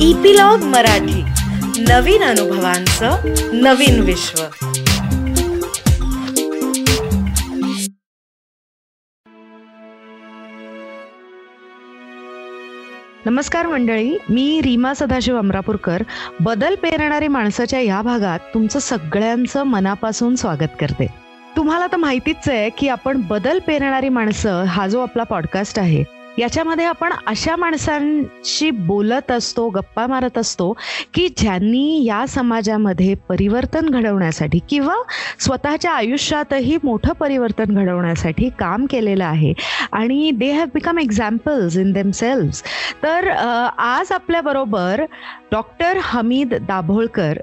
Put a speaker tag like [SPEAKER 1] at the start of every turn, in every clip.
[SPEAKER 1] Epilogue Marathi. नवीन अनुभवांचं नवीन विश्व.
[SPEAKER 2] नमस्कार मंडळी मी रीमा सदाशिव अमरापूरकर. बदल पेरणारी माणसाच्या या भागात तुमचं सगळ्यांचं मनापासून स्वागत करते. तुम्हाला तर माहितीच आहे की आपण बदल पेरणारी माणसं हा जो आपला पॉडकास्ट आहे याच्यामध्ये आपण अशा माणसांशी बोलत असतो गप्पा मारत असतो की ज्यांनी या समाजामध्ये परिवर्तन घडवण्यासाठी किंवा स्वतःच्या आयुष्यातही मोठं परिवर्तन घडवण्यासाठी काम केलेलं आहे. आणि they have become examples in themselves तर आज आपल्याबरोबर डॉक्टर हमीद दाभोळकर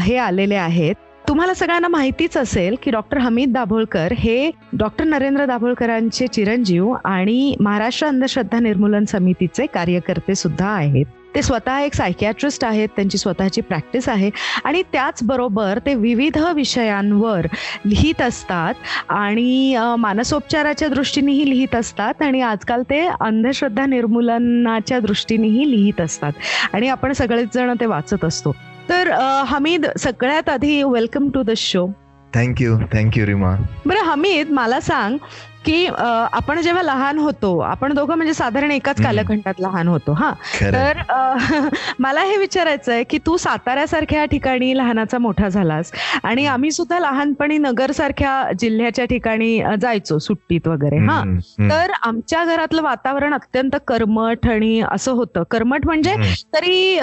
[SPEAKER 2] हे आलेले आहेत. तुम्हाला सगळ्यांना माहितीच असेल की डॉक्टर हमीद दाभोळकर हे डॉक्टर नरेंद्र दाभोळकरांचे चिरंजीव आणि महाराष्ट्र अंधश्रद्धा निर्मूलन समितीचे कार्यकर्ते सुद्धा आहेत. ते स्वतः एक सायकियाट्रिस्ट आहेत त्यांची स्वतःची प्रॅक्टिस आहे आणि त्याचबरोबर ते विविध विषयांवर लिहित असतात आणि मानसोपचाराच्या दृष्टीनेही लिहित असतात आणि आजकाल ते अंधश्रद्धा निर्मूलनाच्या दृष्टीनेही लिहित असतात. आणि आपण सगळेच जण ते वाचत असतो. तर हमीद सगळ्यात आधी welcome to the show
[SPEAKER 3] thank you thank you Rima
[SPEAKER 2] बरं हमीद मला सांग की आपण जेव्हा लहान होतो आपण दोघं म्हणजे साधारण एकाच कालखंडात लहान होतो हा. तर मला हे विचारायचं आहे की तू साताऱ्यासारख्या ठिकाणी लहानाचा मोठा झालास आणि आम्ही सुद्धा लहानपणी नगर सारख्या जिल्ह्याच्या ठिकाणी जायचो सुट्टीत वगैरे हा. तर आमच्या घरातलं वातावरण अत्यंत कर्मठ आणि असं होतं. कर्मठ म्हणजे तरी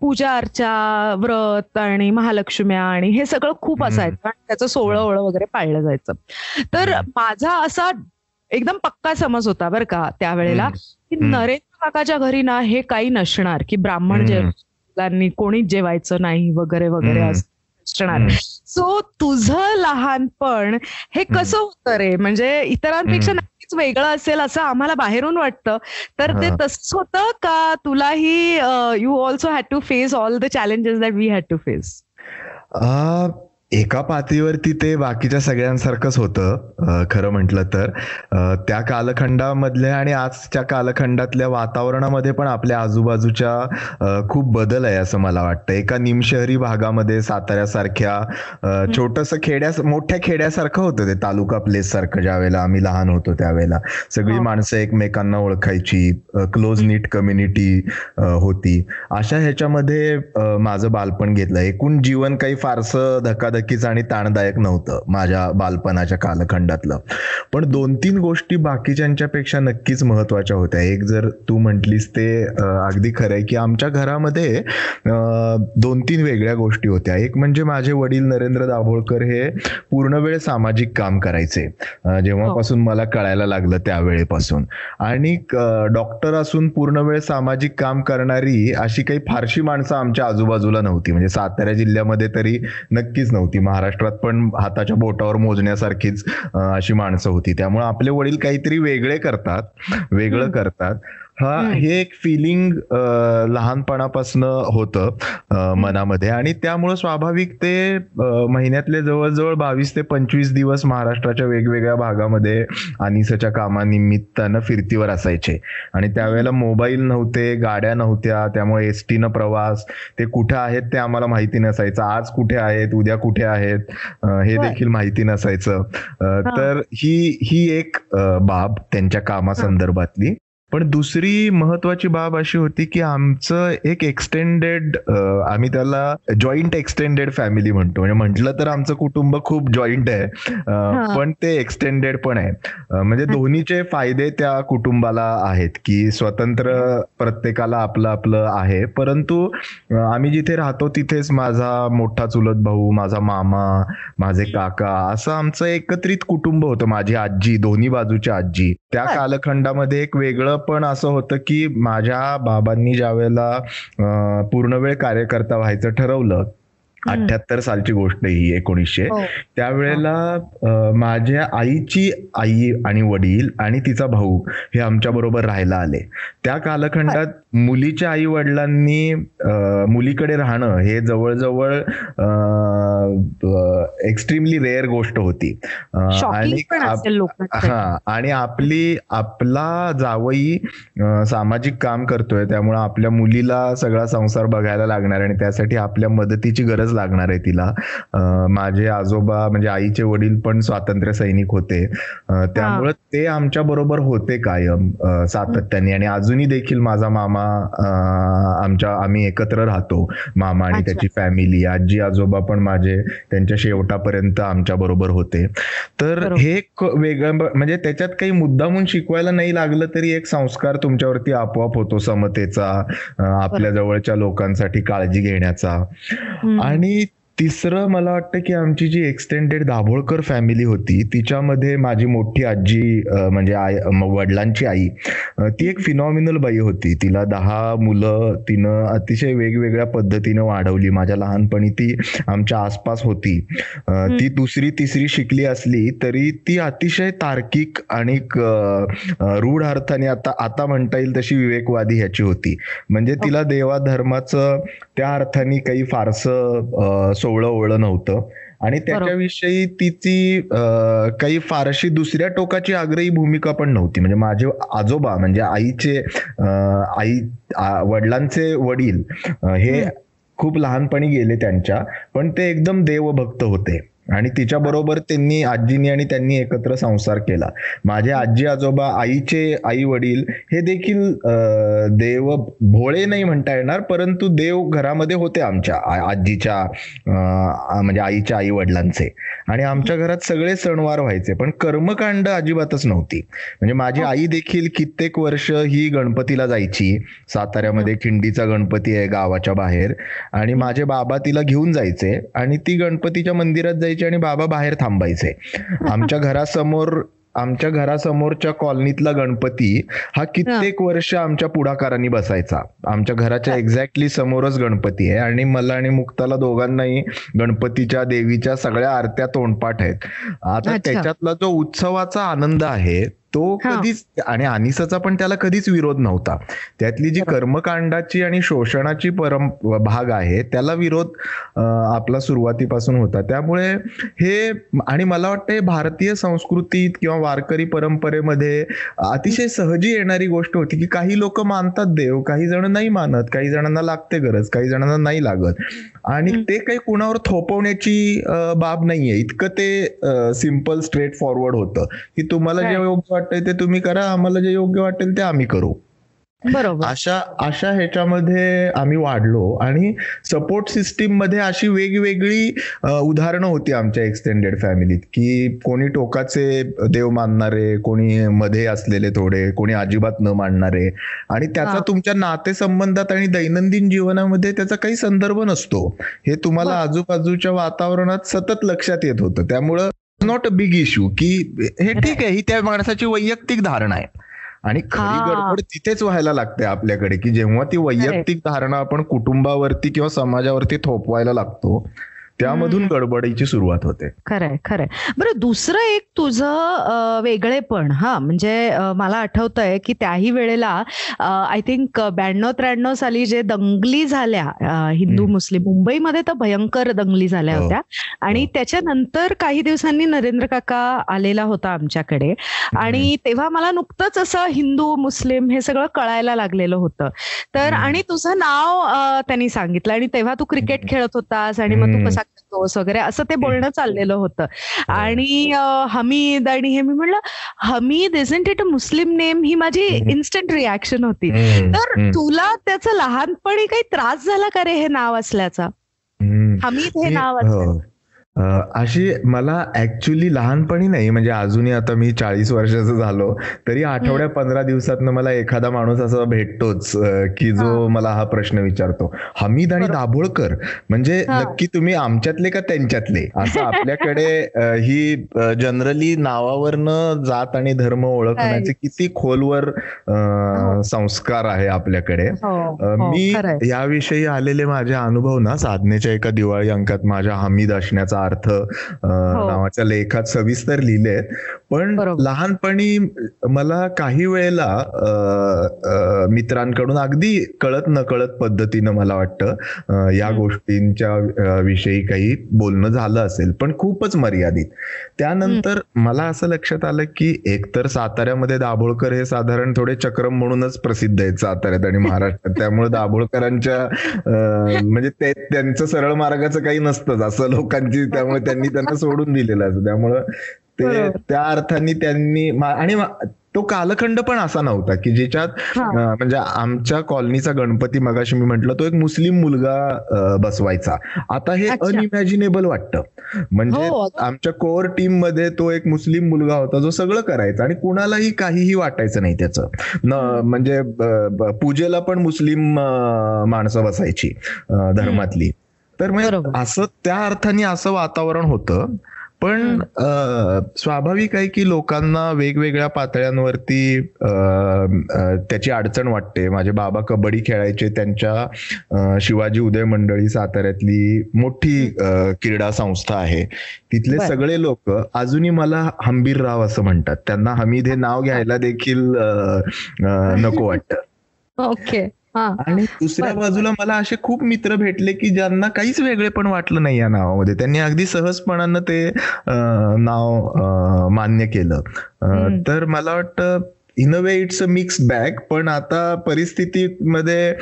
[SPEAKER 2] पूजा अर्चा व्रत आणि महालक्ष्म्या आणि हे सगळं खूप असायचं आणि त्याचं सोहळं ओळं वगैरे पाळलं जायचं. तर माझा असा एकदम पक्का समज होता बरं का त्यावेळेला की नरेंद्र काकाच्या घरी ना हे काही नसणार की ब्राह्मण जेवणांनी कोणीच जेवायचं नाही वगैरे वगैरे असणार सो तुझं लहानपण हे कसं होतं रे? म्हणजे इतरांपेक्षा नक्कीच वेगळं असेल असं आम्हाला बाहेरून वाटतं. तर ते तसंच होतं का तुलाही you also had to face all the challenges that we had to face
[SPEAKER 3] एका पातळीवरती ते बाकीच्या सगळ्यांसारखंच होतं खरं म्हटलं तर. त्या कालखंडामधल्या आणि आजच्या कालखंडातल्या वातावरणामध्ये पण आपल्या आजूबाजूच्या खूप बदल आहे असं मला वाटतं. एका निमशहरी भागामध्ये साताऱ्यासारख्या छोटस खेड्या मोठ्या खेड्यासारखं होतं ते तालुका प्लेस सारखं ज्या वेळेला आम्ही लहान होतो त्यावेळेला. सगळी हो. माणसं एकमेकांना ओळखायची क्लोज नीट कम्युनिटी होती. अशा ह्याच्यामध्ये माझं बालपण घेतलं. एकूण जीवन काही फारसं धक्का धक्काधक्कीच आणि ताणदायक नव्हतं माझ्या बालपणाच्या कालखंडातलं. पण दोन तीन गोष्टी बाकीच्यांच्या पेक्षा नक्कीच महत्त्वाच्या होत्या. एक जर तू म्हटलीस ते अगदी खरं आहे की आमच्या घरामध्ये दोन तीन वेगळ्या गोष्टी होत्या. एक म्हणजे माझे वडील नरेंद्र दाभोळकर हे पूर्ण वेळ सामाजिक काम करायचे. जेव्हापासून मला कळायला लागलं त्यावेळेपासून. आणि डॉक्टर असून पूर्ण वेळ सामाजिक काम करणारी अशी काही फारशी माणसं आमच्या आजूबाजूला नव्हती. म्हणजे सातारा जिल्ह्यामध्ये तरी नक्कीच नव्हती. होती. महाराष्ट्रात पण हाताच्या बोटावर मोजण्यासारखीच अशी माणसं होती. त्यामुळे आपले वडील काहीतरी वेगळे करतात वेगळं करतात. हा हे एक फिलिंग लहानपणापासून होतं मनामध्ये. आणि त्यामुळं स्वाभाविक ते महिन्यातले जवळजवळ बावीस ते पंचवीस दिवस महाराष्ट्राच्या वेगवेगळ्या भागामध्ये अनिसच्या कामानिमित्तानं फिरतीवर असायचे. आणि त्यावेळेला मोबाईल नव्हते गाड्या नव्हत्या त्यामुळे एस टीनं प्रवास ते कुठे आहेत ते आम्हाला माहिती नसायचं. आज कुठे आहेत उद्या कुठे आहेत हे देखील माहिती नसायचं. तर ही ही एक बाब त्यांच्या कामासंदर्भातली. पण दुसरी महत्वाची बाब अशी होती की आमचं एक एक्सटेंडेड आम्ही त्याला जॉईंट एक्सटेंडेड फॅमिली म्हणतो. म्हणजे म्हटलं तर आमचं कुटुंब खूप जॉईंट आहे. पण ते एक्सटेंडेड पण आहे. म्हणजे दोन्हीचे फायदे त्या कुटुंबाला आहेत की स्वतंत्र प्रत्येकाला आपलं आपलं आहे. परंतु आम्ही जिथे राहतो तिथेच माझा मोठा चुलत भाऊ माझा मामा माझे काका असं आमचं एकत्रित कुटुंब होतं. माझी आजी दोन्ही बाजूची आजी. त्या कालखंडामध्ये एक वेगळं पण असं होतं की माझ्या बाबांनी ज्या वेळेला पूर्ण वेळ कार्यकर्ता व्हायचं ठरवलं अठ्याहत्तर सालची गोष्ट ही एकोणीसशे हो. त्यावेळेला माझ्या आईची आई आणि वडील आणि तिचा भाऊ हे आमच्या बरोबर राहायला आले. त्या कालखंडात मुलीच्या आई वडिलांनी मुलीकडे राहणं हे जवळजवळ एक्स्ट्रीमली रेअर गोष्ट होती.
[SPEAKER 2] आणि
[SPEAKER 3] हा आणि आपली आपला जावई सामाजिक काम करतोय त्यामुळे आपल्या मुलीला सगळा संसार बघायला लागणार आणि त्यासाठी आपल्या मदतीची गरज लागणार आहे तिला. माझे आजोबा म्हणजे आईचे वडील पण स्वातंत्र्य सैनिक होते. त्यामुळे ते आमच्या बरोबर होते कायम सातत्याने. आणि अजूनही देखील माझा मामा आमच्या आम्ही एकत्र राहतो. मामा आणि त्याची फॅमिली आजी आजोबा पण माझे त्यांच्या शेवटापर्यंत आमच्या बरोबर होते. तर हे वेगळं म्हणजे त्याच्यात काही मुद्दामून शिकवायला नाही लागलं तरी एक संस्कार तुमच्यावरती आपोआप होतो समतेचा आपल्या जवळच्या लोकांसाठी काळजी घेण्याचा. आणि तिसरं मला वाटतं की आमची जी एक्सटेंडेड दाभोळकर फॅमिली होती तिच्यामध्ये माझी मोठी आजी म्हणजे आई वडिलांची आई ती एक फिनॉमिनल बाई होती. तिला दहा मुलं तिनं अतिशय वेगवेगळ्या पद्धतीनं वाढवली. माझ्या लहानपणी ती आमच्या आसपास होती. ती दुसरी तिसरी शिकली असली तरी ती अतिशय तार्किक आणि रूढ अर्थाने आता आता म्हणता येईल तशी विवेकवादी ह्याची होती. म्हणजे तिला देवा धर्माचं त्या अर्थाने काही फारसं सोवळं ओळं नव्हतं. आणि त्याच्याविषयी तिची काही फारशी दुसऱ्या टोकाची आग्रही भूमिका पण नव्हती. म्हणजे माझे आजोबा म्हणजे आईचे आई वडिलांचे वडील हे. खूप लहानपणी गेले त्यांच्या पण ते एकदम देवभक्त होते. आणि तिच्या बरोबर त्यांनी आजीनी आणि त्यांनी एकत्र संसार केला. माझे आजी आजोबा आईचे आई वडील हे देखील देव भोळे नाही म्हणता येणार परंतु देव घरामध्ये होते आमच्या आजीच्या म्हणजे आईच्या आई वडिलांचे. आणि आमच्या घरात सगळे सणवार व्हायचे पण कर्मकांड अजिबातच नव्हती. म्हणजे माझी आई देखील कित्येक वर्ष ही गणपतीला जायची. साताऱ्यामध्ये खिंडीचा गणपती आहे गावाच्या बाहेर. आणि माझे बाबा तिला घेऊन जायचे. आणि ती गणपतीच्या मंदिरात जायची. आणि बाबा बाहेर थांबायचे. आमच्या घरासमोर आमच्या घरासमोरच्या कॉलनीतला गणपती हा कित्येक वर्ष आमच्या पुढाकारांनी बसायचा. आमच्या घराच्या एक्झॅक्टली समोरच गणपती आहे आणि मला आणि मुक्ताला दोघांनाही गणपतीच्या देवीच्या सगळ्या आरत्या तोंडपाठ आहेत. आता त्याच्यातला जो उत्सवाचा आनंद आहे तो कधीच आणि अनिसाचा पण त्याला कधीच विरोध नव्हता. त्यातली जी कर्मकांडाची आणि शोषणाची परम भाग आहे त्याला विरोध आपला सुरुवातीपासून होता. त्यामुळे हे आणि मला वाटतं भारतीय संस्कृतीत किंवा वारकरी परंपरेमध्ये अतिशय सहजी येणारी गोष्ट होती की काही लोक मानतात देव काही जण नाही मानत काही जणांना लागते गरज काही जणांना नाही लागत. आणि ते काही कुणावर थोपवण्याची बाब नाहीये. इतकं ते सिंपल स्ट्रेट फॉरवर्ड होतं. की तुम्हाला जे योग्य वाटतंय ते तुम्ही करा आम्हाला जे योग्य वाटेल ते आम्ही करू.
[SPEAKER 2] बरोबर.
[SPEAKER 3] अशा अशा ह्याच्यामध्ये आम्ही वाढलो आणि सपोर्ट सिस्टीममध्ये अशी वेगवेगळी उदाहरणं होती आमच्या एक्सटेंडेड फॅमिलीत की कोणी टोकाचे देव मानणारे कोणी मध्ये असलेले थोडे कोणी अजिबात न मानणारे आणि त्याचा तुमच्या नातेसंबंधात आणि दैनंदिन जीवनामध्ये त्याचा काही संदर्भ नसतो. हे तुम्हाला आजूबाजूच्या वातावरणात सतत लक्षात येत होतं. त्यामुळं नॉट अ बिग इश्यू की हे ठीक आहे. ही त्या माणसाची वैयक्तिक धारणा आहे. आणि खरी गडबड तिथेच व्हायला लागते आपल्याकडे की जेव्हा ती वैयक्तिक धारणा आपण कुटुंबावरती किंवा समाजावरती थोपवायला लागतो त्यामधून गडबडीची सुरुवात होते.
[SPEAKER 2] खरंय खरंय. बरं दुसरं एक तुझं वेगळेपण हा म्हणजे मला आठवतंय की त्याही वेळेला आय थिंक ब्याण्णव त्र्याण्णव साली जे दंगली झाल्या हिंदू मुस्लिम मुंबईमध्ये तर भयंकर दंगली झाल्या हो. होत्या. आणि हो. त्याच्यानंतर काही दिवसांनी नरेंद्र काका आलेला होता आमच्याकडे. आणि तेव्हा मला नुकतंच असं हिंदू मुस्लिम हे सगळं कळायला लागलेलं होतं. तर आणि तुझं नाव त्यांनी सांगितलं. आणि तेव्हा तू क्रिकेट खेळत होतास आणि मग तू कसा करतोस वगैरे असं ते बोलणं चाललेलं होतं. हो. आणि हमीद आणि हे मी म्हणलं Hamid isn't it a Muslim name ही माझी इन्स्टंट रिॲक्शन होती. तर तुला त्याचं लहानपणी काही त्रास झाला का रे हे नाव असल्याचा? हमीद हे नाव असल्याचं.
[SPEAKER 3] अशी मला ऍक्च्युली लहानपणी नाही म्हणजे अजूनही आता मी चाळीस वर्षाचं झालो तरी आठवड्या पंधरा दिवसात मला एखादा माणूस असा भेटतोच की जो मला हा प्रश्न विचारतो. हमीद आणि दाभोळकर म्हणजे नक्की तुम्ही आमच्यातले का त्यांच्यातले? असं आपल्याकडे ही जनरली नावावरनं जात आणि धर्म ओळखण्याचे किती खोलवर हो. संस्कार आहे आपल्याकडे. हो, हो, मी याविषयी आलेले माझे अनुभव ना साधनेच्या एका दिवाळी अंकात माझ्या हमीद असण्याचा अर्थ नावाच्या लेखात सविस्तर लिहिले पण लहानपणी मला काही वेळेला मित्रांकडून अगदी कळत न कळत पद्धतीनं मला वाटतं या गोष्टींच्या विषयी काही बोलणं झालं असेल पण खूपच मर्यादित. त्यानंतर मला असं लक्षात आलं की एकतर साताऱ्यामध्ये दाभोळकर हे साधारण थोडे चक्रम म्हणूनच प्रसिद्ध आहेत साताऱ्यात आणि महाराष्ट्रात. त्यामुळे दाभोळकरांच्या म्हणजे ते त्यांचं सरळ मार्गाचं काही नसतंच. असं लोकांची त्यामुळे त्यांनी त्यांना सोडून दिलेलं असं. त्यामुळं ते त्या अर्थाने त्यांनी आणि तो कालखंड पण असा नव्हता की ज्याच्यात म्हणजे आमच्या कॉलनीचा गणपती मगाशी मी म्हंटल तो एक मुस्लिम मुलगा बसवायचा. आता हे अनइमॅजिनेबल वाटतं. म्हणजे हो, आमच्या कोर टीममध्ये तो एक मुस्लिम मुलगा होता जो सगळं करायचा आणि कुणालाही काहीही वाटायचं नाही त्याचं. म्हणजे पूजेला पण मुस्लिम माणसं बसायची धर्मातली. तर म्हणजे असं त्या अर्थाने असं वातावरण होतं. पण स्वाभाविक आहे की लोकांना वेगवेगळ्या पातळ्यांवरती त्याची अडचण वाटते. माझे बाबा कबड्डी खेळायचे त्यांच्या शिवाजी उदय मंडळी साताऱ्यातली मोठी क्रीडा संस्था आहे. तिथले सगळे लोक अजूनही मला हंबीर राव असं म्हणतात. त्यांना हमीद हे नाव घ्यायला देखील नको वाटतं.
[SPEAKER 2] ओके.
[SPEAKER 3] आणि दुसऱ्या बाजूला मला असे खूप मित्र भेटले की ज्यांना काहीच वेगळे पण वाटलं नाही या नावामध्ये. त्यांनी अगदी सहजपणानं ते नाव मान्य केलं. तर मला वाटतं in a way it's a mix bag पण आता परिस्थितीमध्ये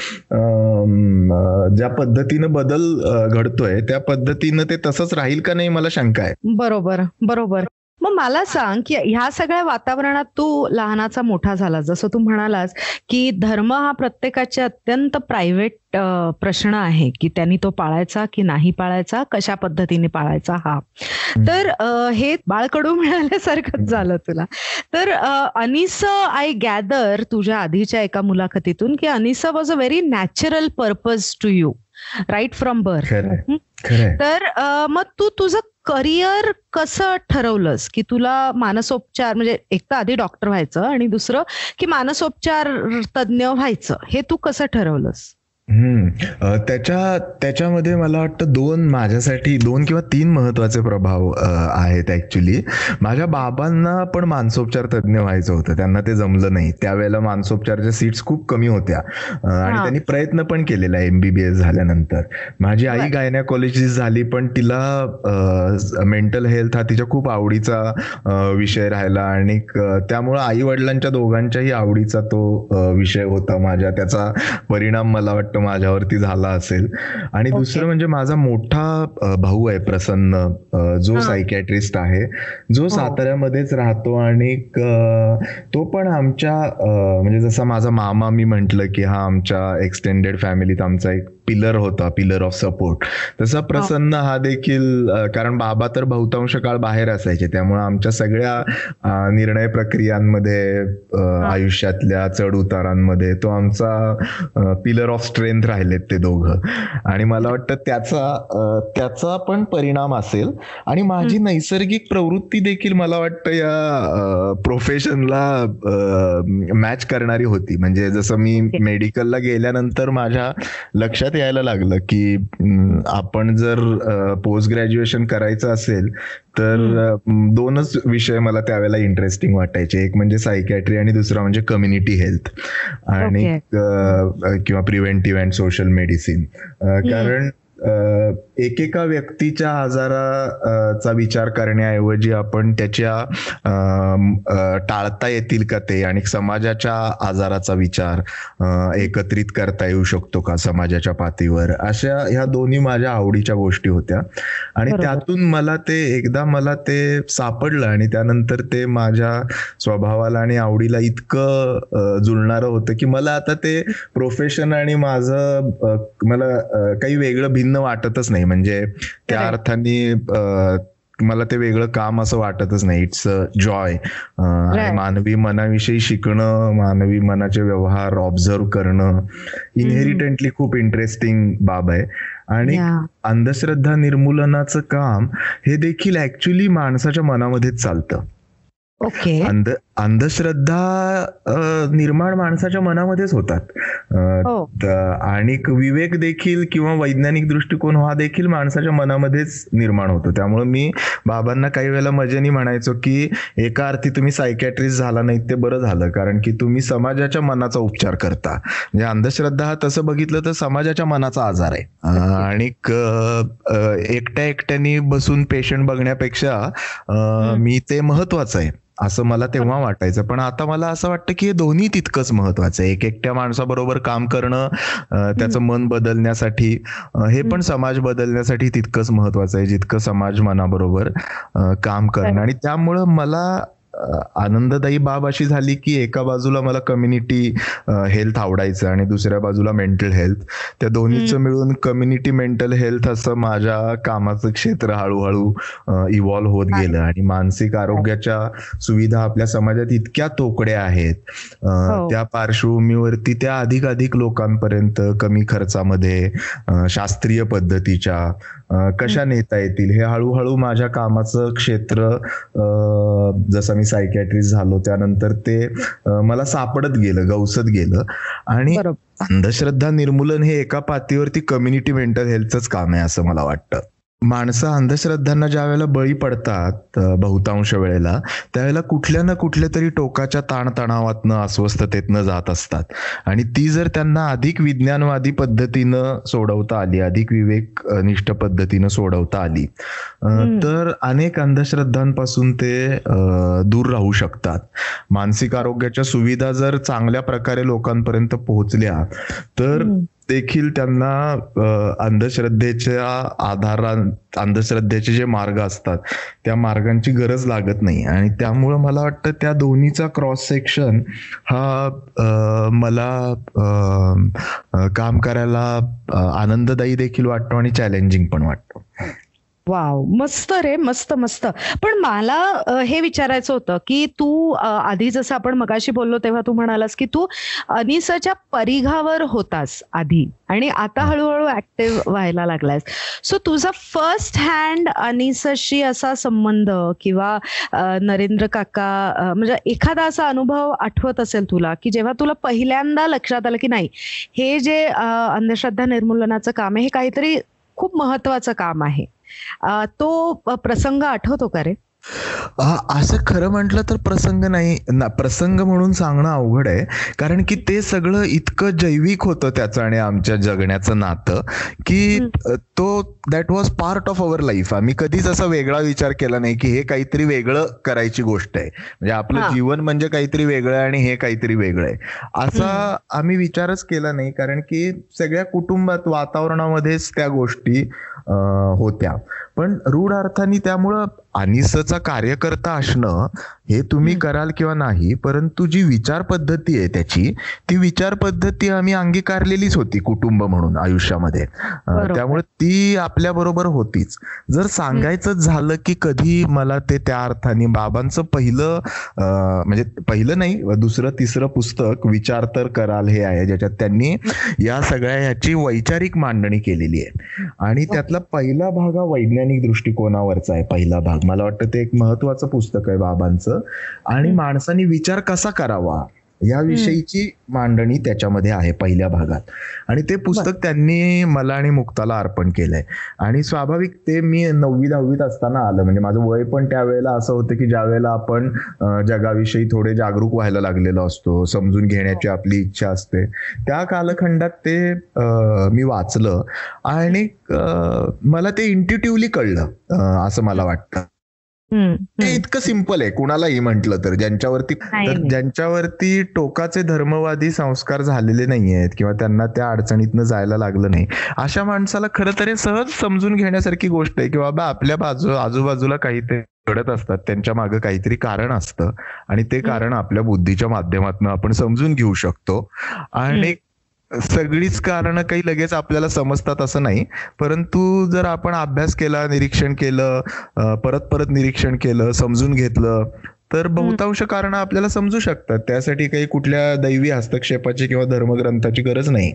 [SPEAKER 3] ज्या पद्धतीनं बदल घडतोय त्या पद्धतीनं ते तसंच राहील का नाही मला शंका आहे.
[SPEAKER 2] बरोबर बरोबर. मग मला सांग की ह्या सगळ्या वातावरणात तू लहानाचा मोठा झाला जसं तू म्हणालास की धर्म हा प्रत्येकाचे अत्यंत प्रायव्हेट प्रश्न आहे की त्यांनी तो पाळायचा की नाही पाळायचा कशा पद्धतीने पाळायचा हा. तर हे बाळकडू मिळाल्यासारखंच झालं तुला. तर अनिस आय गॅदर तुझ्या आधीच्या एका मुलाखतीतून की Anis was a very natural purpose to you right from birth तर मग तू तुझं करिअर कसं ठरवलंस? की तुला मानसोपचार म्हणजे एक तर आधी डॉक्टर व्हायचं आणि दुसरं की मानसोपचार तज्ज्ञ व्हायचं हे तू कसं ठरवलंस?
[SPEAKER 3] त्याच्या त्याच्यामध्ये मला वाटतं दोन माझ्यासाठी दोन किंवा तीन महत्त्वाचे प्रभाव आहेत ऍक्च्युली माझ्या बाबांना पण मानसोपचार तज्ज्ञ व्हायचं होतं. त्यांना ते जमलं नाही. त्यावेळेला मानसोपचारच्या सीट्स खूप कमी होत्या. आणि त्यांनी प्रयत्न पण केलेला एमबीबीएस झाल्यानंतर. माझी आई गायनॅकॉलॉजिस्ट झाली पण तिला मेंटल हेल्थ हा तिच्या खूप आवडीचा विषय राहिला. आणि त्यामुळं आई वडिलांच्या दोघांच्याही आवडीचा तो विषय होता माझ्या. त्याचा परिणाम मला वाटतं माझ्यावरती झाला असेल. आणि दुसरं म्हणजे माझा मोठा भाऊ आहे प्रसन्न जो सायकॅट्रिस्ट आहे जो हो. साताऱ्यामध्येच राहतो आणि तो पण आमच्या म्हणजे जसा माझा मामा मी म्हंटल की हा आमच्या एक्सटेंडेड फॅमिलीत आमचा एक पिलर होता पिलर ऑफ सपोर्ट तसा प्रसन्न हा देखील कारण बाबा तर बहुतांश काळ बाहेर असायचे. त्यामुळे आमच्या सगळ्या निर्णय प्रक्रियांमध्ये आयुष्यातल्या चढ उतारांमध्ये तो आमचा पिलर ऑफ स्ट्रेंथ राहिलेत ते दोघं. आणि मला वाटतं त्याचा त्याचा पण परिणाम असेल. आणि माझी नैसर्गिक प्रवृत्ती देखील मला वाटतं या प्रोफेशनला मॅच करणारी होती. म्हणजे जसं मी मेडिकलला गेल्यानंतर माझ्या लक्षात यायला लागलं की आपण जर पोस्ट ग्रॅज्युएशन करायचं असेल तर दोनच विषय मला त्यावेळेला इंटरेस्टिंग वाटायचे. एक म्हणजे सायकॅट्री आणि दुसरा म्हणजे कम्युनिटी हेल्थ आणि किंवा प्रिव्हेंटिव्ह अँड सोशल मेडिसिन कारण एकेका व्यक्तीच्या आजाराचा विचार करण्याऐवजी आपण त्याच्या टाळता येतील का ते आणि समाजाच्या आजाराचा विचार एकत्रित करता येऊ शकतो का समाजाच्या पातळीवर? अशा ह्या दोन्ही माझ्या आवडीच्या गोष्टी होत्या. आणि त्यातून मला ते एकदा मला ते सापडलं आणि त्यानंतर ते माझ्या स्वभावाला आणि आवडीला इतकं जुळणारं होतं की मला आता ते प्रोफेशन आणि माझं मला काही वेगळं भिन्न वाटतच नाही. म्हणजे त्या अर्थाने मला ते वेगळं काम असं वाटतच नाही. इट्स अ जॉय मानवी मनाविषयी शिकणं मानवी मनाचे व्यवहार ऑब्झर्व करणं इनहेरिटंटली खूप इंटरेस्टिंग बाब आहे. आणि अंधश्रद्धा निर्मूलनाचं काम हे देखील ऍक्च्युली माणसाच्या मनामध्येच चालतं.
[SPEAKER 2] ओके.
[SPEAKER 3] अंध अंधश्रद्धा निर्माण माणसाच्या मनामध्येच होतात.
[SPEAKER 2] हो.
[SPEAKER 3] आणि विवेक देखील किंवा वैज्ञानिक दृष्टिकोन हा देखील माणसाच्या मनामध्येच निर्माण होतो. त्यामुळे मी बाबांना काही वेळेला मजेनी म्हणायचो की एका अर्थी तुम्ही सायकॅट्रिस्ट झाला नाही ते बरं झालं. कारण की तुम्ही समाजाच्या मनाचा उपचार करता. म्हणजे अंधश्रद्धा हा तसं बघितलं तर समाजाच्या मनाचा आजार आहे. आणि एकट्या एकट्याने बसून पेशंट बघण्यापेक्षा मी ते महत्वाचं आहे. असं मला तेव्हा वाटायचं. पण आता मला असं वाटतं की हे दोन्ही तितकंच महत्वाचं आहे. एक एकट्या माणसाबरोबर काम करणं त्याचं मन बदलण्यासाठी हे पण समाज बदलण्यासाठी तितकंच महत्वाचं आहे जितकं समाज मनाबरोबर काम करणं. आणि त्यामुळं मला आनंददायी बाब अशी झाली की एका बाजूला मला कम्युनिटी हेल्थ आवडायचं आणि दुसऱ्या बाजूला मेंटल हेल्थ त्या दोन्हीचं मिळून कम्युनिटी मेंटल हेल्थ असं माझ्या कामाचं क्षेत्र हळूहळू इव्हॉल्व्ह होत गेलं आणि मानसिक आरोग्याच्या सुविधा आपल्या समाजात इतक्या तोकड्या आहेत.
[SPEAKER 2] हो.
[SPEAKER 3] त्या पार्श्वभूमीवरती त्या अधिक अधिक लोकांपर्यंत कमी खर्चामध्ये शास्त्रीय पद्धतीच्या कशा नेता येतील? हे हळूहळू माझ्या कामाचं क्षेत्र जसं मी सायकॅट्रिस्ट झालो त्यानंतर ते मला सापडत गेलं गवसत गेलं. आणि अंधश्रद्धा निर्मूलन हे एका पातळीवरती कम्युनिटी मेंटल हेल्थच काम आहे असं मला वाटतं. माणसं अंधश्रद्धांना ज्या वेळेला बळी पडतात बहुतांश वेळेला त्यावेळेला कुठल्या ना कुठल्या तरी टोकाच्या ताणतणावातनं अस्वस्थतेतनं जात असतात आणि ती जर त्यांना अधिक विज्ञानवादी पद्धतीनं सोडवता आली अधिक विवेक निष्ठ पद्धतीनं सोडवता आली. तर अनेक अंधश्रद्धांपासून ते दूर राहू शकतात मानसिक आरोग्याच्या सुविधा जर चांगल्या प्रकारे लोकांपर्यंत पोहोचल्या तर. देखील त्यांना अंधश्रद्धेच्या आधारात अंधश्रद्धेचे जे मार्ग असतात त्या मार्गांची गरज लागत नाही. आणि त्यामुळं मला वाटतं त्या दोन्हीचा क्रॉस सेक्शन हा मला काम करायला आनंददायी देखील वाटतो आणि चॅलेंजिंग पण वाटतो.
[SPEAKER 2] वाव मस्त रे मस्त मस्त. पण मला अ, हे विचारायचं होतं की तू अ, आधी जसं आपण मगाशी बोललो तेव्हा तू म्हणालास की तू अनिसाच्या परिघावर होतास आधी आणि आता हळूहळू ऍक्टिव्ह व्हायला लागलायस. सो तुझा फर्स्ट हँड अनिसाशी असा संबंध किंवा अ, नरेंद्र काका अ, म्हणजे एखादा असा अनुभव आठवत असेल तुला की जेव्हा तुला पहिल्यांदा लक्षात आलं की नाही हे जे अ, अंधश्रद्धा निर्मूलनाचं काम आहे हे काहीतरी खूप महत्वाचं काम आहे. तो प्रसंग आठवतो का रे?
[SPEAKER 3] असं खरं म्हटलं तर प्रसंग नाही. ना प्रसंग म्हणून सांगणं अवघड आहे. कारण की ते सगळं इतकं जैविक होतं त्याचं आणि आमच्या जगण्याचं नातं की तो that was part of our life आम्ही कधीच असा वेगळा विचार केला नाही की हे काहीतरी वेगळं करायची गोष्ट आहे. म्हणजे आपलं. जीवन म्हणजे काहीतरी वेगळं आहे आणि हे काहीतरी वेगळं आहे. असा आम्ही विचारच केला नाही. कारण की सगळ्या कुटुंबात वातावरणामध्येच त्या गोष्टी होत्या. पण रूढ अर्थाने त्यामुळं अनिसचा कार्यकर्ता असणं हे तुम्ही कराल किंवा नाही परंतु जी विचार पद्धती आहे त्याची ती विचार पद्धती आम्ही अंगीकारलेलीच होती कुटुंब म्हणून आयुष्यामध्ये. त्यामुळे ती आपल्या बरोबर होतीच. जर सांगायचं झालं की कधी मला ते त्या अर्थाने बाबांचं पहिलं म्हणजे पहिलं नाही दुसरं तिसरं पुस्तक विचार तर कराल हे आहे ज्याच्यात त्यांनी या सगळ्या ह्याची वैचारिक मांडणी केलेली आहे. आणि त्यातला पहिला भाग हा वैज्ञानिक दृष्टिकोनावरचा आहे पहिला भाग. मला वाटतं ते एक महत्वाचं पुस्तक आहे बाबांचं. आणि माणसाने विचार कसा करावा? याविषयीची मांडणी त्याच्यामध्ये आहे पहिल्या भागात. आणि ते पुस्तक त्यांनी मला आणि मुक्ताला अर्पण केलंय. आणि स्वाभाविक ते मी नववी दहावीत असताना आलं. म्हणजे माझं वय पण त्यावेळेला असं होतं की ज्या वेळेला आपण जगाविषयी थोडे जागरूक व्हायला लागलेलो असतो समजून घेण्याची आपली इच्छा असते. त्या कालखंडात ते मी वाचलं. आणि मला ते इंट्युटिव्हली कळलं असं मला वाटतं. ते. इतकं सिंपल आहे कुणालाही म्हटलं तर ज्यांच्यावरती. ज्यांच्यावरती टोकाचे धर्मवादी संस्कार झालेले नाही आहेत किंवा त्यांना त्या अडचणीतनं जायला लागलं नाही अशा माणसाला खरं तर सहज समजून घेण्यासारखी गोष्ट आहे की बाबा आपल्या बाजू आजूबाजूला काहीतरी घडत असतात त्यांच्या मागे काहीतरी कारण असतं आणि ते कारण आपल्या बुद्धीच्या माध्यमातून आपण समजून घेऊ शकतो आणि सगळीच कारणं काही लगेच आपल्याला समजतात असं नाही. परंतु जर आपण अभ्यास केला निरीक्षण केलं परत परत निरीक्षण केलं समजून घेतलं तर बहुतांश कारण आपल्याला समजू शकतात. त्यासाठी काही कुठल्या दैवी हस्तक्षेपाची किंवा धर्मग्रंथाची गरज नाही.